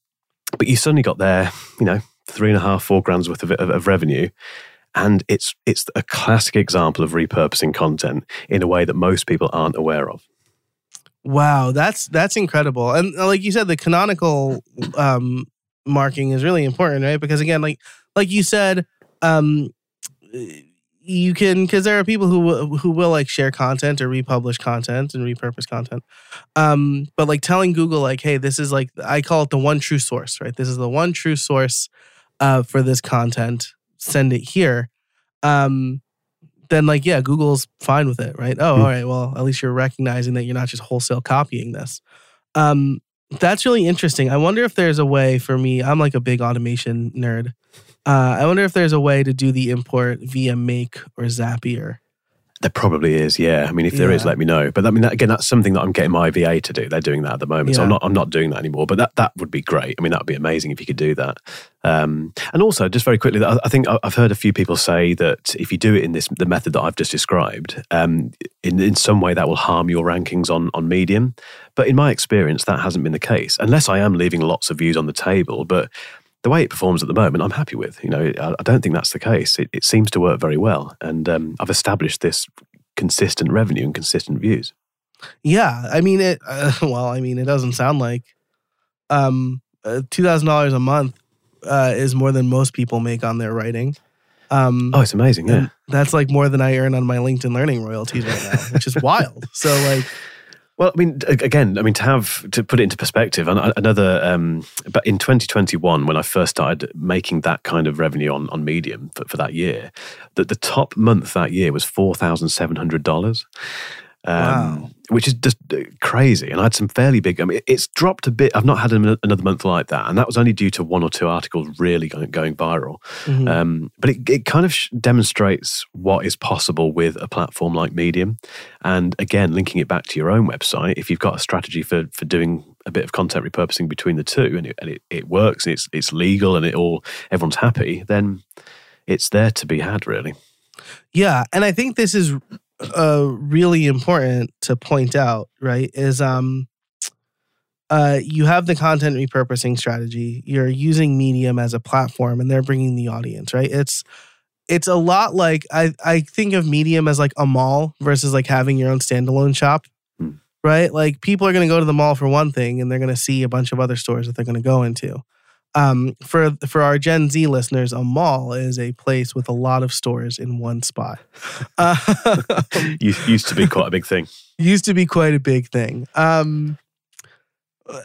[SPEAKER 2] but you suddenly got there, you know, three and a half, four grand's worth of, of, of revenue, and it's it's a classic example of repurposing content in a way that most people aren't aware of.
[SPEAKER 1] Wow, that's that's incredible. And uh, like you said, the canonical um, marking is really important, right? Because again, like like you said, um, you can because there are people who who will like share content or republish content and repurpose content. Um but like telling google like hey this is like i call it the one true source right? This is the one true source uh for this content. Send it here. Um then like yeah google's fine with it right? Oh mm-hmm. all right well at least you're recognizing that you're not just wholesale copying this. Um that's really interesting. I wonder if there's a way for me i'm like a big automation nerd uh, I wonder if there's a way to do the import via Make or Zapier.
[SPEAKER 2] There probably is, yeah. I mean, if there yeah. is, let me know. But I mean, that, again, that's something that I'm getting my VA to do. They're doing that at the moment, yeah. so I'm not. I'm not doing that anymore. But that that would be great. I mean, that would be amazing if you could do that. Um, and also, just very quickly, I think I've heard a few people say that if you do it in this the method that I've just described, um, in in some way that will harm your rankings on on Medium. But in my experience, that hasn't been the case, unless I am leaving lots of views on the table. But the way it performs at the moment, I'm happy with. You know, I, don't think that's the case. It, it seems to work very well, and um, I've established this consistent revenue and consistent views.
[SPEAKER 1] Yeah, I mean it. Uh, well, I mean it doesn't sound like um, uh, two thousand dollars a month uh, is more than most people make on their writing. Um,
[SPEAKER 2] oh, it's amazing. Yeah.
[SPEAKER 1] That's like more than I earn on my LinkedIn Learning royalties right now, which is wild. So like.
[SPEAKER 2] Well, I mean, again, I mean, to have to put it into perspective, another, um, but in 2021, when I first started making that kind of revenue on, on Medium for, for that year, that the top month that year was four thousand seven hundred dollars. Um, wow. Which is just uh, crazy. And I had some fairly big, I mean, it's dropped a bit. I've not had another month like that. And that was only due to one or two articles really going, going viral. Mm-hmm. Um, but it, it kind of demonstrates what is possible with a platform like Medium. And again, linking it back to your own website, if you've got a strategy for, for doing a bit of content repurposing between the two and it, and it, it works and it's, it's legal and it all, everyone's happy, then it's there to be had, really.
[SPEAKER 1] Yeah, and I think this is uh, really important to point out, right, is um, uh, you have the content repurposing strategy. You're using Medium as a platform, and they're bringing the audience, right? It's it's a lot like I I think of Medium as like a mall versus like having your own standalone shop, hmm. right? Like people are going to go to the mall for one thing, and they're going to see a bunch of other stores that they're going to go into um, for for our Gen Z listeners, a mall is a place with a lot of stores in one spot. Uh,
[SPEAKER 2] used to be quite a big thing.
[SPEAKER 1] Used to be quite a big thing. Um,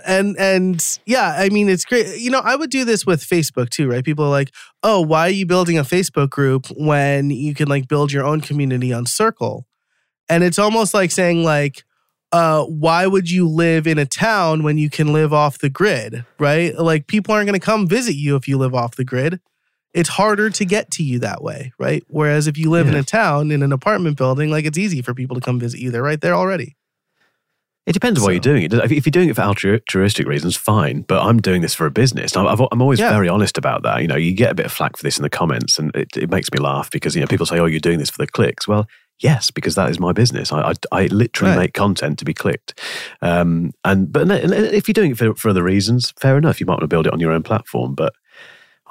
[SPEAKER 1] and and yeah, I mean it's great. You know, I would do this with Facebook too, right? People are like, "Oh, why are you building a Facebook group when you can like build your own community on Circle?" And it's almost like saying like, uh, why would you live in a town when you can live off the grid, right? Like people aren't going to come visit you if you live off the grid. It's harder to get to you that way, right? Whereas if you live yeah. in a town in an apartment building, like it's easy for people to come visit you. They're right there already.
[SPEAKER 2] It depends on so. what you're doing. If you're doing it for altruistic reasons, fine. But I'm doing this for a business. I'm, I'm always yeah. very honest about that. You know, you get a bit of flack for this in the comments, and it, it makes me laugh because you know people say, "Oh, you're doing this for the clicks." Well, Yes, because that is my business. I, I, I literally right. make content to be clicked. Um, and but if you're doing it for, for other reasons, fair enough. You might want to build it on your own platform, but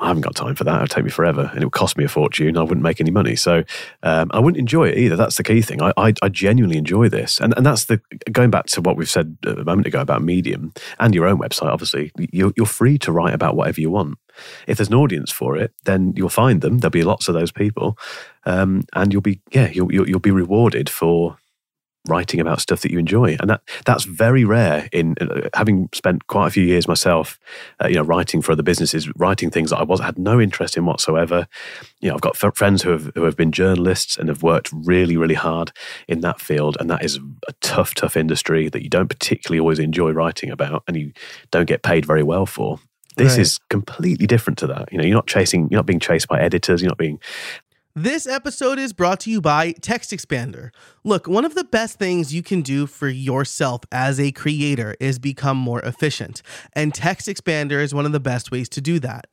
[SPEAKER 2] I haven't got time for that. It would take me forever, and it would cost me a fortune. I wouldn't make any money, so um, I wouldn't enjoy it either. That's the key thing. I, I, I, genuinely enjoy this, and and that's the going back to what we've said a moment ago about Medium and your own website. Obviously, you're, you're free to write about whatever you want. If there's an audience for it, then you'll find them. There'll be lots of those people, um, and you'll be yeah, you'll, you'll you'll be rewarded for writing about stuff that you enjoy. And that that's very rare in uh, having spent quite a few years myself uh, you know writing for other businesses writing things that I was had no interest in whatsoever. You know I've got f- friends who have who have been journalists and have worked really really hard in that field. And that is a tough tough industry that you don't particularly always enjoy writing about and you don't get paid very well for this right. is completely different to that you know you're not chasing you're not being chased by editors you're not being
[SPEAKER 1] this episode is brought to you by Text Expander. Look, one of the best things you can do for yourself as a creator is become more efficient, and Text Expander is one of the best ways to do that.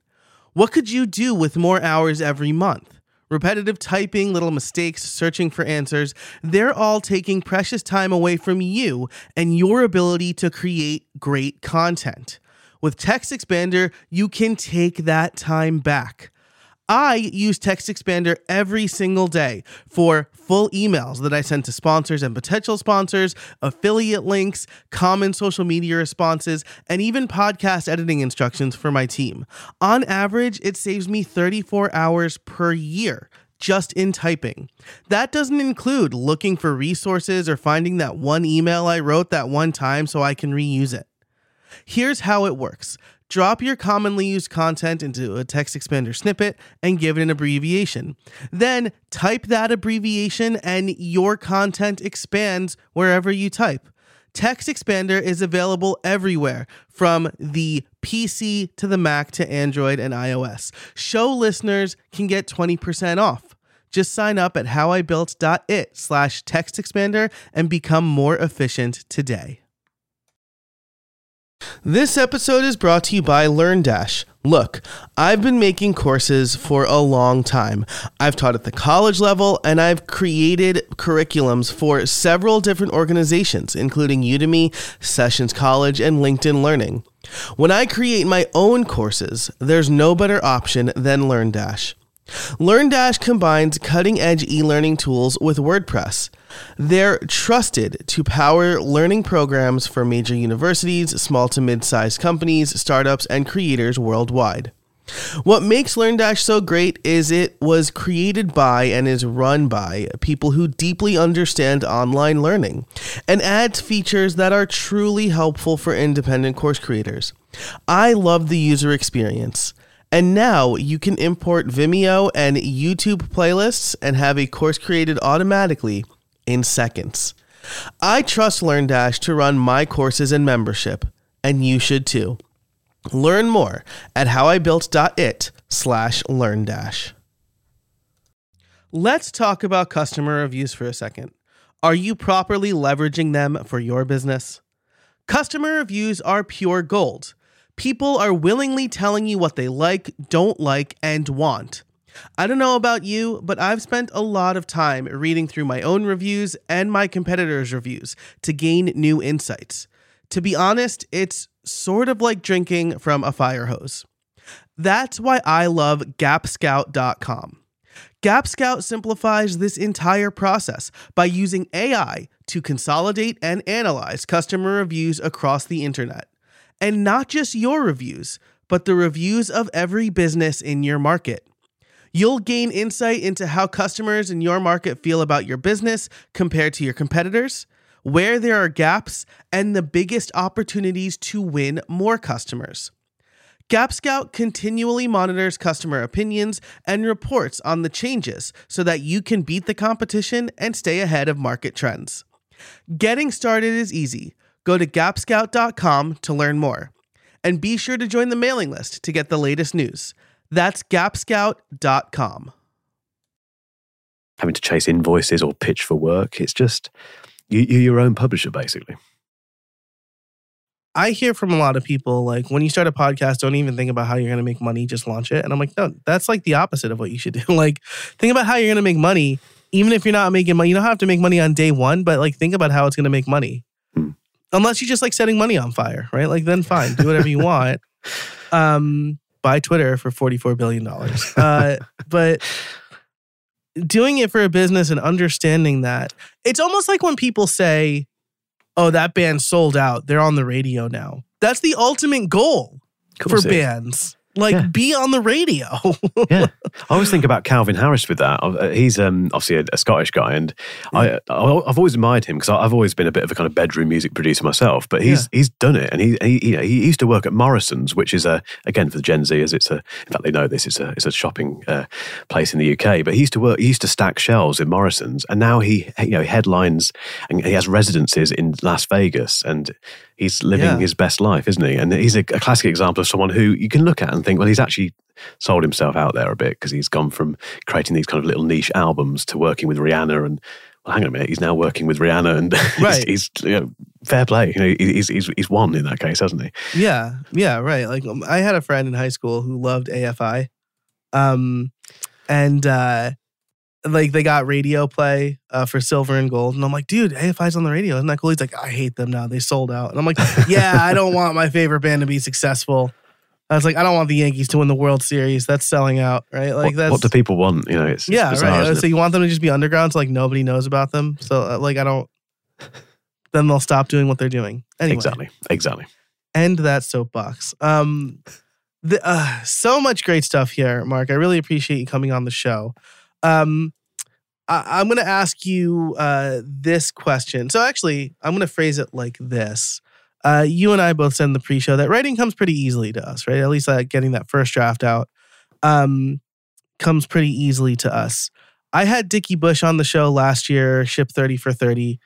[SPEAKER 1] What could you do with more hours every month? Repetitive typing, little mistakes, searching for answers, they're all taking precious time away from you and your ability to create great content. With Text Expander, you can take that time back. I use Text Expander every single day for full emails that I send to sponsors and potential sponsors, affiliate links, common social media responses, and even podcast editing instructions for my team. On average, it saves me 34 hours per year just in typing. That doesn't include looking for resources or finding that one email I wrote that one time so I can reuse it. Here's how it works Drop your commonly used content into a text expander snippet and give it an abbreviation. Then type that abbreviation and your content expands wherever you type. Text Expander is available everywhere from the PC to the Mac to Android and iOS. Show listeners can get 20% off. Just sign up at howibuilt.it slash text expander and become more efficient today. This episode is brought to you by LearnDash. Look, I've been making courses for a long time. I've taught at the college level and I've created curriculums for several different organizations, including Udemy, Sessions College, and LinkedIn Learning. When I create my own courses, there's no better option than LearnDash. LearnDash combines cutting edge e learning tools with WordPress. They're trusted to power learning programs for major universities, small to mid sized companies, startups, and creators worldwide. What makes LearnDash so great is it was created by and is run by people who deeply understand online learning and adds features that are truly helpful for independent course creators. I love the user experience. And now you can import Vimeo and YouTube playlists and have a course created automatically in seconds. I trust LearnDash to run my courses and membership, and you should too. Learn more at howibuilt.it slash learndash. Let's talk about customer reviews for a second. Are you properly leveraging them for your business? Customer reviews are pure gold. People are willingly telling you what they like, don't like, and want. I don't know about you, but I've spent a lot of time reading through my own reviews and my competitors' reviews to gain new insights. To be honest, it's sort of like drinking from a fire hose. That's why I love gapscout.com. GapScout simplifies this entire process by using AI to consolidate and analyze customer reviews across the internet. And not just your reviews, but the reviews of every business in your market. You'll gain insight into how customers in your market feel about your business compared to your competitors, where there are gaps, and the biggest opportunities to win more customers. GapScout continually monitors customer opinions and reports on the changes so that you can beat the competition and stay ahead of market trends. Getting started is easy. Go to gapscout.com to learn more. And be sure to join the mailing list to get the latest news. That's gapscout.com.
[SPEAKER 2] Having to chase invoices or pitch for work. It's just, you, you're your own publisher, basically.
[SPEAKER 1] I hear from a lot of people like when you start a podcast, don't even think about how you're going to make money, just launch it. And I'm like, no, that's like the opposite of what you should do. like, think about how you're going to make money, even if you're not making money. You don't have to make money on day one, but like, think about how it's going to make money.
[SPEAKER 2] Hmm.
[SPEAKER 1] Unless you just like setting money on fire, right? Like, then fine, do whatever you want. Um, buy Twitter for $44 billion. Uh, but doing it for a business and understanding that, it's almost like when people say, oh, that band sold out. They're on the radio now. That's the ultimate goal for
[SPEAKER 2] Course it is.
[SPEAKER 1] bands. Like,
[SPEAKER 2] Yeah.
[SPEAKER 1] be on the radio.
[SPEAKER 2] yeah, I always think about Calvin Harris with that. Uh, He's um, obviously a, a Scottish guy, and I, I I've always admired him because I've always been a bit of a kind of bedroom music producer myself. But he's he's done it, and he he, you know, he used to work at Morrison's, which is a again for the Gen Z, Zers, it's a in fact they know this. It's a it's a shopping uh, place in the UK. But he used to work. He used to stack shelves in Morrison's, and now he you know headlines and he has residences in Las Vegas, and he's living
[SPEAKER 1] Yeah.
[SPEAKER 2] his best life, isn't he? And he's a, a classic example of someone who you can look at and think, well, he's actually sold himself out there a bit because he's gone from creating these kind of little niche albums to working with Rihanna and. Well, hang on a minute. He's now working with Rihanna, and
[SPEAKER 1] Right.
[SPEAKER 2] he's, he's you know, fair play. You know, he's, he's he's won in that case, hasn't he?
[SPEAKER 1] yeah. Yeah. Right. Like, um, I had a friend in high school who loved AFI. Um, and, uh, like they got radio play uh, for Silver and Cold, and I'm like, dude, AFI's on the radio, isn't that cool? He's like, I hate them now. They sold out, and I'm like, yeah, I don't want my favorite band to be successful. I was like, I don't want the Yankees to win the World Series. That's selling out, right? Like
[SPEAKER 2] what,
[SPEAKER 1] that's
[SPEAKER 2] what do people want? You know, it's, it's
[SPEAKER 1] yeah,
[SPEAKER 2] bizarre,
[SPEAKER 1] right. So
[SPEAKER 2] it?
[SPEAKER 1] you want them to just be underground, so like nobody knows about them. So uh, like I don't. Then they'll stop doing what they're doing. Anyway,
[SPEAKER 2] Exactly, exactly.
[SPEAKER 1] end that soapbox. Um, the, uh, so much great stuff here, Mark. I really appreciate you coming on the show. Um, I, I'm going to ask you uh, this question. So actually, I'm going to phrase it like this. Uh, you and I both said in the pre-show that writing comes pretty easily to us, right? At least uh, getting that first draft out um, comes pretty easily to us. I had Dickie Bush on the show last year, Ship 30 for 30.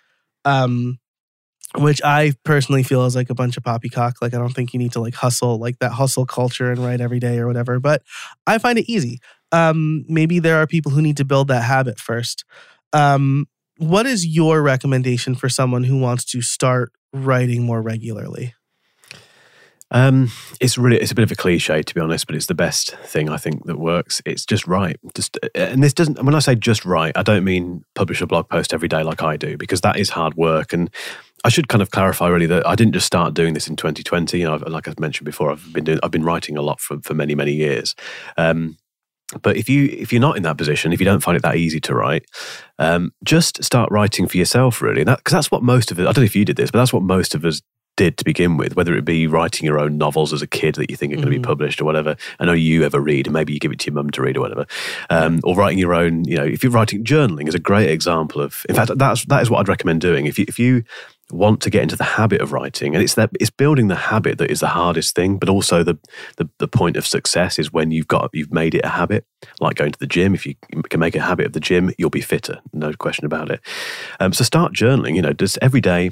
[SPEAKER 1] Um, which I personally feel is like a bunch of poppycock. Like I don't think you need to like hustle like that hustle culture and write every day or whatever. But I find it easy. Um, maybe there are people who need to build that habit first. Um, what is your recommendation for someone who wants to start writing more regularly?
[SPEAKER 2] Um, it's really it's a bit of a cliche to be honest, but it's the best thing I think that works. It's just right. Just uh, and this doesn't. When I say just right, I don't mean publish a blog post every day like I do because that is hard work. And I should kind of clarify really that I didn't just start doing this in 2020. You know, like I've mentioned before, I've been doing I've been writing a lot for for many many years. Um, but if you if you're not in that position, if you don't find it that easy to write, um, just start writing for yourself. Really, because that's what most of it. I don't know if you did this, but that's what most of us did to begin with, whether it be writing your own novels as a kid that you think are going to be
[SPEAKER 1] Mhm.
[SPEAKER 2] published or whatever. I know you ever read, and maybe you give it to your mum to read or whatever, um, or writing your own. You know, if you're writing journaling is a great example of. In fact, that's that is what I'd recommend doing. If you if you want to get into the habit of writing, and it's that it's building the habit that is the hardest thing, but also the the, the point of success is when you've got you've made it a habit, like going to the gym. If you can make a habit of the gym, you'll be fitter, no question about it. Um, so start journaling. You know, just every day.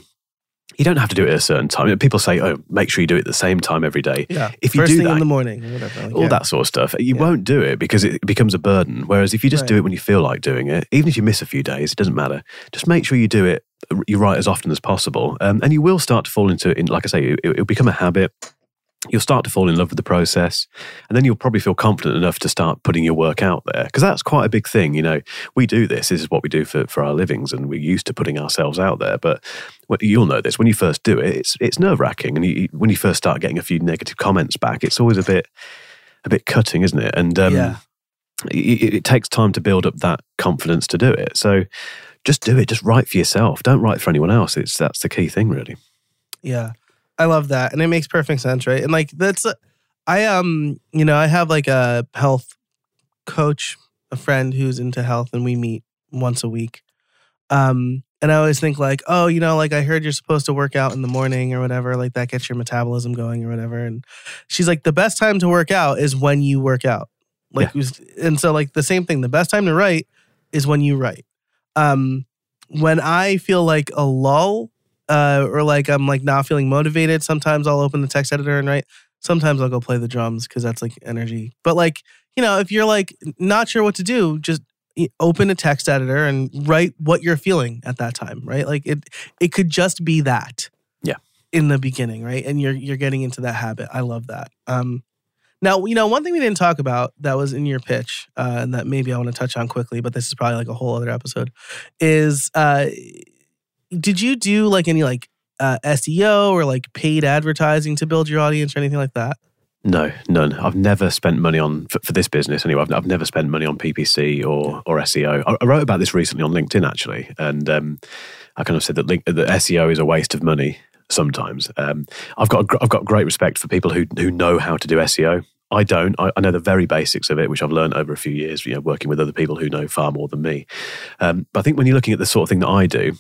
[SPEAKER 2] You don't have to do it at a certain time. People say, "Oh, make sure you do it at the same time every day."
[SPEAKER 1] Yeah.
[SPEAKER 2] If you
[SPEAKER 1] First
[SPEAKER 2] do
[SPEAKER 1] thing
[SPEAKER 2] that-
[SPEAKER 1] in the morning whatever. like,
[SPEAKER 2] all
[SPEAKER 1] yeah.
[SPEAKER 2] that sort of stuff. You
[SPEAKER 1] Yeah.
[SPEAKER 2] won't do it because it becomes a burden. Whereas if you just do it when you feel like doing it, even if you miss a few days, it doesn't matter. Just make sure you do it. You write as often as possible, um, and you will start to fall into. In, like I say, it, it'll become a habit. You'll start to fall in love with the process, and then you'll probably feel confident enough to start putting your work out there. Because that's quite a big thing. You know, we do this. This is what we do for, for our livings, and we're used to putting ourselves out there. But what- you'll know this when you first do it. It's it's nerve wracking, and you, when you first start getting a few negative comments back, it's always a bit a bit cutting, isn't it? And um,
[SPEAKER 1] Yeah.
[SPEAKER 2] it, it takes time to build up that confidence to do it. So just do it. Just write for yourself. Don't write for anyone else. It's that's the key thing, really.
[SPEAKER 1] Yeah. I love that. And it makes perfect sense, right? And like that's uh, I um, you know, I have like a health coach, a friend who's into health and we meet once a week. Um and I always think like, oh, you know, like I heard you're supposed to work out in the morning or whatever, like that gets your metabolism going or whatever. And she's like, the best time to work out is when you work out. Like, and so like the same thing, the best time to write is when you write. Um, when I feel like a lull, uh, or like I'm like not feeling motivated, sometimes I'll open the text editor and write. Sometimes I'll go play the drums because that's like energy. But like, you know, if you're like not sure what to do, just open a text editor and write what you're feeling at that time, right? Like it it could just be that.
[SPEAKER 2] Yeah.
[SPEAKER 1] In the beginning, right? And you're you're getting into that habit. I love that. Um now, you know, one thing we didn't talk about that was in your pitch, uh, and that maybe I want to touch on quickly, but this is probably like a whole other episode, is uh did you do like any like uh, SEO or like paid advertising to build your audience or anything like that?
[SPEAKER 2] No, none. I've never spent money on for, for this business anyway. I've, I've never spent money on PPC or or SEO. I, I wrote about this recently on LinkedIn actually, and um, I kind of said that link, that SEO is a waste of money sometimes. Um, I've got a I've got great respect for people who who know how to do SEO. I don't. I, I know the very basics of it, which I've learned over a few years, you know, working with other people who know far more than me. Um, but I think when you're looking at the sort of thing that I do,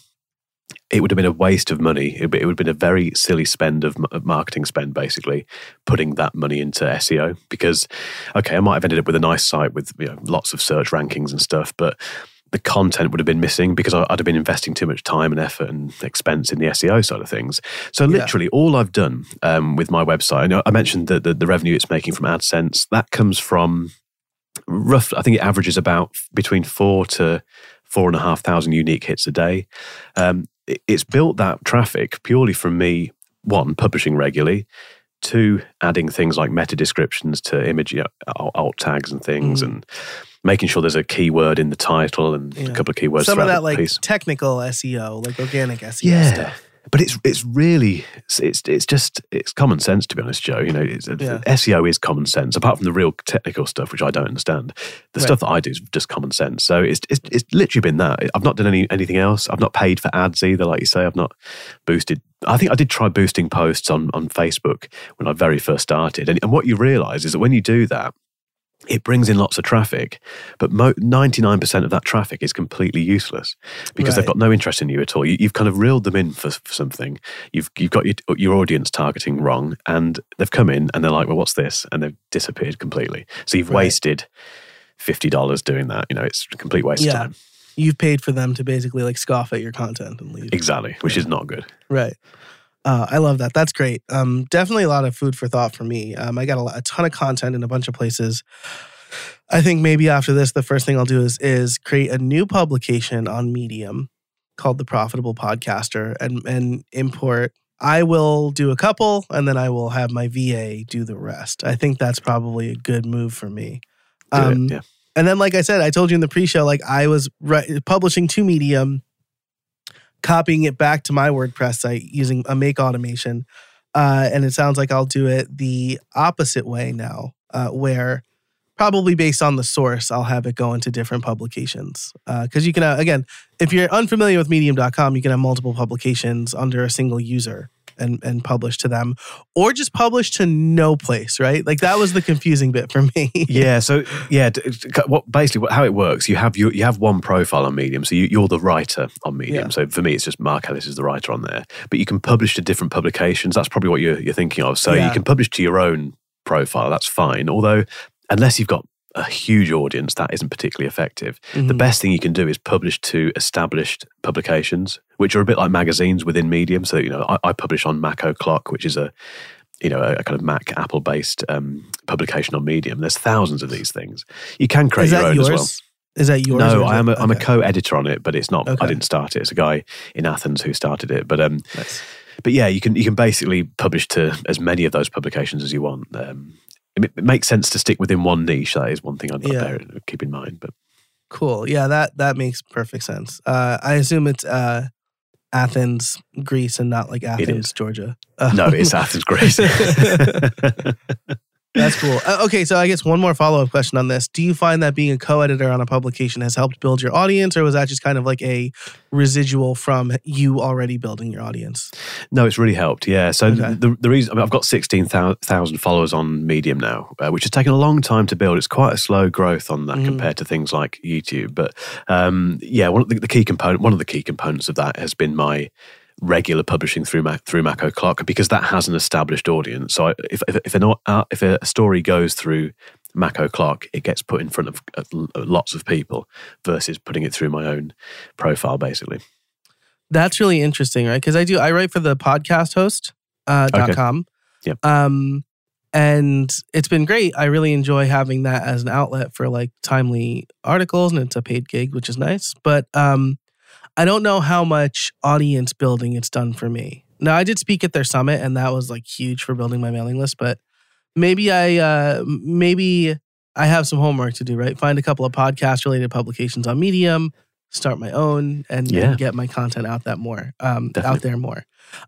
[SPEAKER 2] it would have been a waste of money. It would, have been a very silly spend of, marketing spend, basically, putting that money into SEO. Because, okay, I might have ended up with a nice site with you know, lots of search rankings and stuff, but the content would have been missing because I'd have been investing too much time and effort and expense in the SEO side of things. So,
[SPEAKER 1] Yeah.
[SPEAKER 2] literally, all I've done um, with my website, I, I mentioned the, the, the revenue it's making from AdSense, that comes from rough, I think it averages about between four to four and a half thousand unique hits a day. Um, it's built that traffic purely from me, one, publishing regularly, two, adding things like meta descriptions to image alt- tags and things,
[SPEAKER 1] Mm.
[SPEAKER 2] and making sure there's a keyword in the title and
[SPEAKER 1] Yeah.
[SPEAKER 2] a couple of keywords.
[SPEAKER 1] Some of that like
[SPEAKER 2] piece.
[SPEAKER 1] technical SEO, like organic SEO
[SPEAKER 2] Yeah.
[SPEAKER 1] stuff.
[SPEAKER 2] But it's it's really it's it's just it's common sense to be honest, Joe. You know, it's,
[SPEAKER 1] Yeah.
[SPEAKER 2] SEO is common sense. Apart from the real technical stuff, which I don't understand, the
[SPEAKER 1] Right.
[SPEAKER 2] stuff that I do is just common sense. So it's, it's it's literally been that. I've not done any anything else. I've not paid for ads either, like you say. I've not boosted. I think I did try boosting posts on on Facebook when I very first started, and, and what you realise is that when you do that. It brings in lots of traffic, but nine percent of that traffic is completely useless because they've got no interest in you at all. You, you've kind of reeled them in for, for something. You've you've got your, your audience targeting wrong, and they've come in and they're like, "Well, what's this?" and they've disappeared completely. So you've
[SPEAKER 1] Right.
[SPEAKER 2] wasted fifty dollars doing that. You know, it's a complete waste
[SPEAKER 1] Yeah.
[SPEAKER 2] of time.
[SPEAKER 1] You've paid for them to basically like scoff at your content and leave.
[SPEAKER 2] Exactly, which is not good.
[SPEAKER 1] Right. Uh, I love that. That's great. Um, definitely a lot of food for thought for me. Um, I got a, lot- a ton of content in a bunch of places. I think maybe after this, the first thing I'll do is is create a new publication on Medium called the Profitable Podcaster and and import. I will do a couple, and then I will have my VA do the rest. I think that's probably a good move for me.
[SPEAKER 2] Do it,
[SPEAKER 1] Um,
[SPEAKER 2] yeah.
[SPEAKER 1] and then, like I said, I told you in the pre-show, like I was ri- publishing to Medium, copying it back to my WordPress site using a make automation, uh, and it sounds like I'll do it the opposite way now, uh, where probably based on the source, I'll have it go into different publications. Because you can, uh, again, if you're unfamiliar with Medium.com, you can have multiple publications under a single user, and and publish to them, or just publish to no place, right? Like that was the confusing bit for me.
[SPEAKER 2] yeah. So yeah, what basically how it works? You have you you have one profile on Medium, so you, are the writer on Medium. Yeah. So for me, it's just Mark Ellis is the writer on there, but you can publish to different publications. That's probably what you're, you're thinking of. So yeah. you can publish to your own profile. That's fine. Although unless you've got a huge audience, that isn't particularly effective. Mm-hmm. The best thing you can do is publish to established publications, which are a bit like magazines within Medium. So, you know, I, I publish on Mac O'Clock, which is a you know, a, a kind of Mac Apple based um, publication on Medium. There's thousands of these things. You can create your own
[SPEAKER 1] yours?
[SPEAKER 2] as well.
[SPEAKER 1] Is that yours?
[SPEAKER 2] No, I am a, am a co-editor on it, but it's not. Okay. I didn't start it. It's a guy in Athens who started it. But um, nice. but yeah, you can you can basically publish to as many of those publications as you want. Um, it, it, makes sense to stick within one niche. That is one thing I'd yeah. keep in mind. But
[SPEAKER 1] cool, yeah, that that makes perfect sense. Uh, I assume it's uh, Athens, Greece, and not like Athens, Georgia.
[SPEAKER 2] no, it's Athens, Greece.
[SPEAKER 1] That's cool. Uh, okay, so I guess one more follow up question on this. Do you find that being a co editor on a publication has helped build your audience, or was that just kind of like a residual from you already building your audience?
[SPEAKER 2] No, it's really helped. Yeah. So okay. the, the reason I mean, I've got 16,000 followers on Medium now, uh, which has taken a long time to build. It's quite a slow growth on that mm. compared to things like YouTube. But um, yeah, one of the, the key component, one of the key components of that has been my regular publishing through Mac, through Mac O'Clock because that has an established audience. So if if if, an, uh, if a story goes through Mac O'Clock, it gets put in front of uh, lots of people versus putting it through my own profile, basically.
[SPEAKER 1] That's really interesting, right? Because I do I write for the podcast host uh, dot okay. com.
[SPEAKER 2] Yep.
[SPEAKER 1] Um, and it's been great. I really enjoy having that as an outlet for like timely articles, and it's a paid gig, which is nice. But um, I don't know how much audience building it's done for me. Now, I did speak at their summit, and that was like huge for building my mailing list. But maybe I, uh, maybe I have some homework to do. Right, find a couple of podcast related publications on Medium, start my own, and, yeah. and get my content out that more, um, out there more.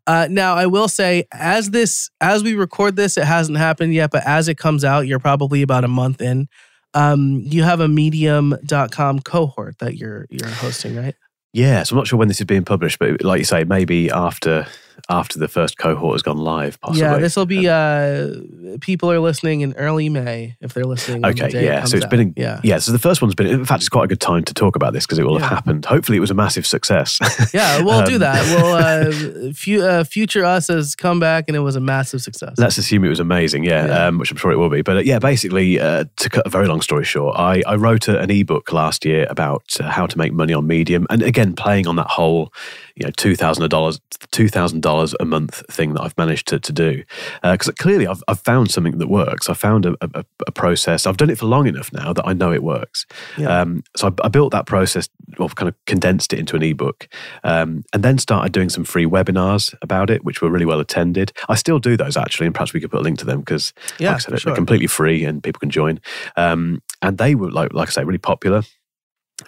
[SPEAKER 1] Uh, now, I will say, as this, as we record this, it hasn't happened yet, but as it comes out, you're probably about a month in. Um, you have a medium.com cohort that you're you're hosting, right?
[SPEAKER 2] Yeah, so I'm not sure when this is being published, but like you say, maybe after after the first cohort has gone live. Possibly.
[SPEAKER 1] Yeah, this will be. Uh, people are listening in early May if they're listening.
[SPEAKER 2] Okay, yeah. It so it's out. been. A, yeah, yeah. So the first one's been. In fact, it's quite a good time to talk about this because it will yeah. have happened. Hopefully, it was a massive success.
[SPEAKER 1] yeah, we'll um, do that. We'll uh, fu- uh, future us has come back and it was a massive success.
[SPEAKER 2] Let's assume it was amazing. Yeah, yeah. Um, which I'm sure it will be. But uh, yeah, basically, uh, to cut a very long story short, I I wrote a, an ebook last year about uh, how to make money on Medium, and again, playing on that whole you know two thousand dollars two thousand dollars a month thing that I've managed to, to do. Because uh, clearly I've, I've found something that works. I found a, a, a, process. I've done it for long enough now that I know it works. Yeah. um, so I, I, built that process well kind of condensed it into an ebook um, and then started doing some free webinars about it which were really well attended. I still do those actually and perhaps we could put a link to them because yeah, like I said, sure. they're completely free and people can join. Um, and they were like like I say really popular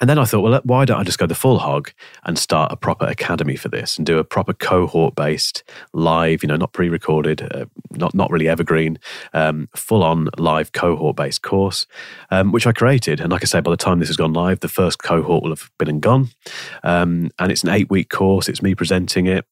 [SPEAKER 2] and then I thought, well, why don't I just go the full hog and start a proper academy for this and do a proper cohort based live, you know, not pre recorded, uh, not, not really evergreen, um, full on live cohort based course, um, which I created. And like I say, by the time this has gone live, the first cohort will have been and gone. Um, and it's an eight week course, it's me presenting it.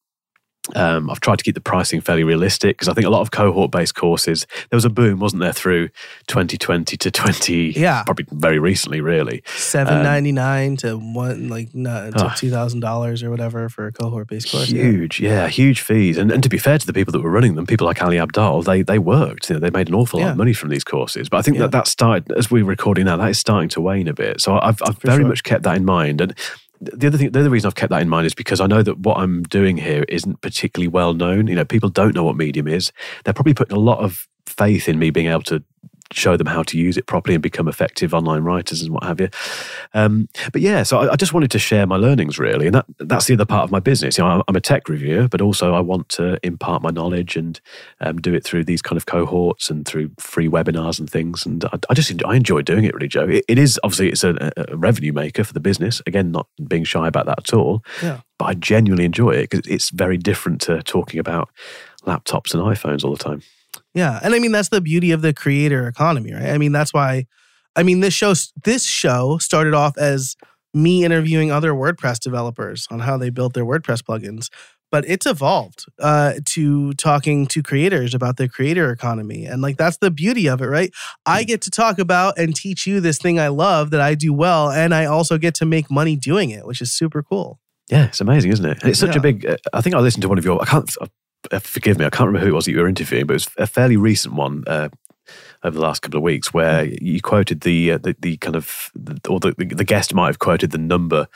[SPEAKER 2] Um, I've tried to keep the pricing fairly realistic because I think a lot of cohort based courses, there was a boom, wasn't there, through 2020 to 20,
[SPEAKER 1] yeah,
[SPEAKER 2] probably very recently, really.
[SPEAKER 1] Seven ninety nine um, to one, like, no, to oh, $2,000 or whatever for a cohort based course.
[SPEAKER 2] Huge, yeah. yeah. huge fees. And, and to be fair to the people that were running them, people like Ali Abdaal, they, they worked. You know, they made an awful yeah. lot of money from these courses. But I think that that started, as we're recording now, that is starting to wane a bit. So I've, I've very sure. much kept that in mind. And the other thing, the other reason I've kept that in mind is because I know that what I'm doing here isn't particularly well known. You know, people don't know what Medium is. They're probably putting a lot of faith in me being able to show them how to use it properly and become effective online writers and what have you. Um, but yeah, so I, I, just wanted to share my learnings really, and that that's the other part of my business. You know, I'm a tech reviewer, but also I want to impart my knowledge and um, do it through these kind of cohorts and through free webinars and things. And I, I just I enjoy doing it really, Joe. it, it is obviously it's a, a, revenue maker for the business. Again, not being shy about that at all.
[SPEAKER 1] Yeah.
[SPEAKER 2] But I genuinely enjoy it because it's very different to talking about laptops and iPhones all the time.
[SPEAKER 1] Yeah. And I mean, that's the beauty of the creator economy, right? I mean, that's why, I mean, this show, this show started off as me interviewing other WordPress developers on how they built their WordPress plugins. but it's evolved uh, to talking to creators about the creator economy. And like that's the beauty of it, right? I get to talk about and teach you this thing I love that I do well. And I also get to make money doing it, which is super cool.
[SPEAKER 2] Yeah, it's amazing, isn't it? And it's such
[SPEAKER 1] Yeah.
[SPEAKER 2] a big. Uh, I think I listened to one of your. I can't. Uh, forgive me, I can't remember who it was that you were interviewing, but it was a fairly recent one uh, over the last couple of weeks where you quoted the uh, the, the kind of or the, the guest might have quoted the number,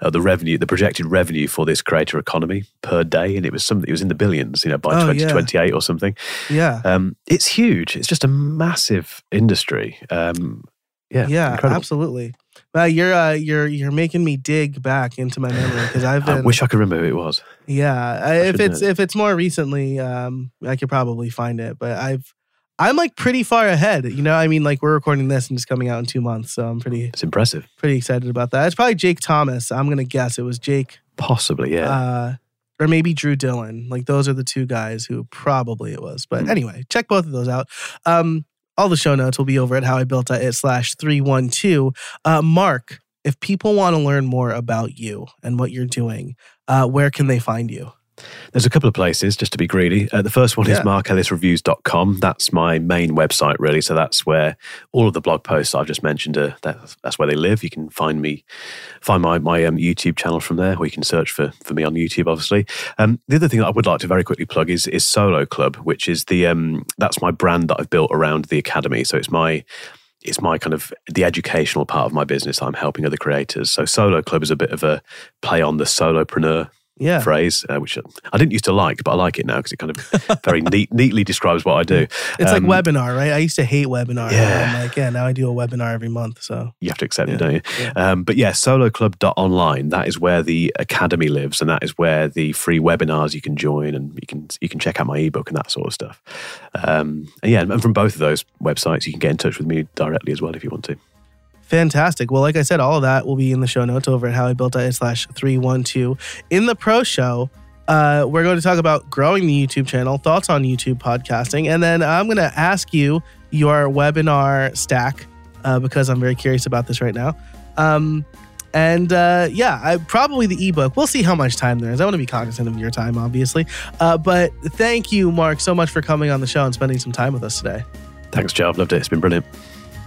[SPEAKER 2] uh, the revenue, the projected revenue for this creator economy per day, and it was something. It was in the billions, you know, by
[SPEAKER 1] Oh,
[SPEAKER 2] twenty twenty eight or something.
[SPEAKER 1] Yeah.
[SPEAKER 2] Um, it's huge. It's just a massive industry. Um, yeah,
[SPEAKER 1] Yeah,
[SPEAKER 2] incredible.
[SPEAKER 1] absolutely. Well, you're uh, you're you're making me dig back into my memory because I've
[SPEAKER 2] I wish I could remember who it was.
[SPEAKER 1] Yeah, I, if it's
[SPEAKER 2] know.
[SPEAKER 1] if it's more recently, um, I could probably find it. But I've I'm like pretty far ahead. You know, I mean, like we're recording this and it's coming out in two months, so I'm pretty
[SPEAKER 2] It's impressive.
[SPEAKER 1] pretty excited about that. It's probably Jake Thomas. I'm gonna guess it was Jake,
[SPEAKER 2] Possibly, yeah.
[SPEAKER 1] uh, or maybe Drew Dillon. Like those are the two guys who probably it was. But
[SPEAKER 2] Hmm.
[SPEAKER 1] anyway, check both of those out. Um, all the show notes will be over at howibuilt.it slash 312. Uh, Mark, if people want to learn more about you and what you're doing, uh, where can they find you?
[SPEAKER 2] There's a couple of places, just to be greedy. Uh, the first one is
[SPEAKER 1] Yeah.
[SPEAKER 2] markellisreviews.com. That's my main website, really. So that's where all of the blog posts I've just mentioned, are, that's, that's where they live. You can find me, find my, my um, YouTube channel from there, or you can search for, for me on YouTube, obviously. Um, the other thing that I would like to very quickly plug is, is Solo Club, which is the, um, that's my brand that I've built around the Academy. So it's my, it's my kind of the educational part of my business. I'm helping other creators. So Solo Club is a bit of a play on the solopreneur
[SPEAKER 1] Yeah.
[SPEAKER 2] phrase, uh, which I didn't used to like, but I like it now because it kind of very neat, neatly describes what I do.
[SPEAKER 1] It's
[SPEAKER 2] Um,
[SPEAKER 1] like webinar, right? I used to hate webinar.
[SPEAKER 2] Yeah.
[SPEAKER 1] I'm like, yeah, now I do a webinar every month. So
[SPEAKER 2] You have to accept
[SPEAKER 1] Yeah,
[SPEAKER 2] it, don't you?
[SPEAKER 1] yeah.
[SPEAKER 2] Um, but yeah, soloclub.online, that is where the academy lives and that is where the free webinars you can join and you can you can check out my ebook and that sort of stuff. Um, and yeah, and from both of those websites, you can get in touch with me directly as well if you want to.
[SPEAKER 1] Fantastic. Well, like I said, all of that will be in the show notes over at howibuilt.it slash 312. In the pro show, uh, we're going to talk about growing the YouTube channel, thoughts on YouTube podcasting, and then I'm going to ask you your webinar stack uh, because I'm very curious about this right now. Um, and uh, yeah, I, probably the ebook. We'll see how much time there is. I want to be cognizant of your time, obviously. Uh, but thank you, Mark, so much for coming on the show and spending some time with us today.
[SPEAKER 2] Thanks, Joe. I've loved it. It's been brilliant.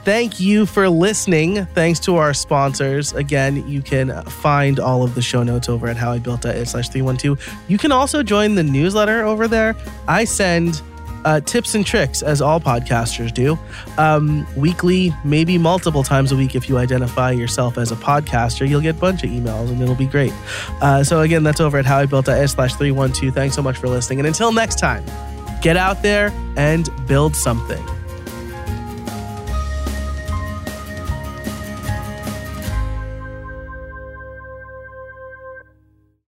[SPEAKER 1] Thank you for listening. Thanks to our sponsors. Again, you can find all of the show notes over at howibuilt.it slash 312. You can also join the newsletter over there. I send uh, tips and tricks, as all podcasters do, um, weekly, maybe multiple times a week. If you identify yourself as a podcaster, you'll get a bunch of emails and it'll be great. Uh, so, again, that's over at howibuilt.it slash 312. Thanks so much for listening. And until next time, get out there and build something.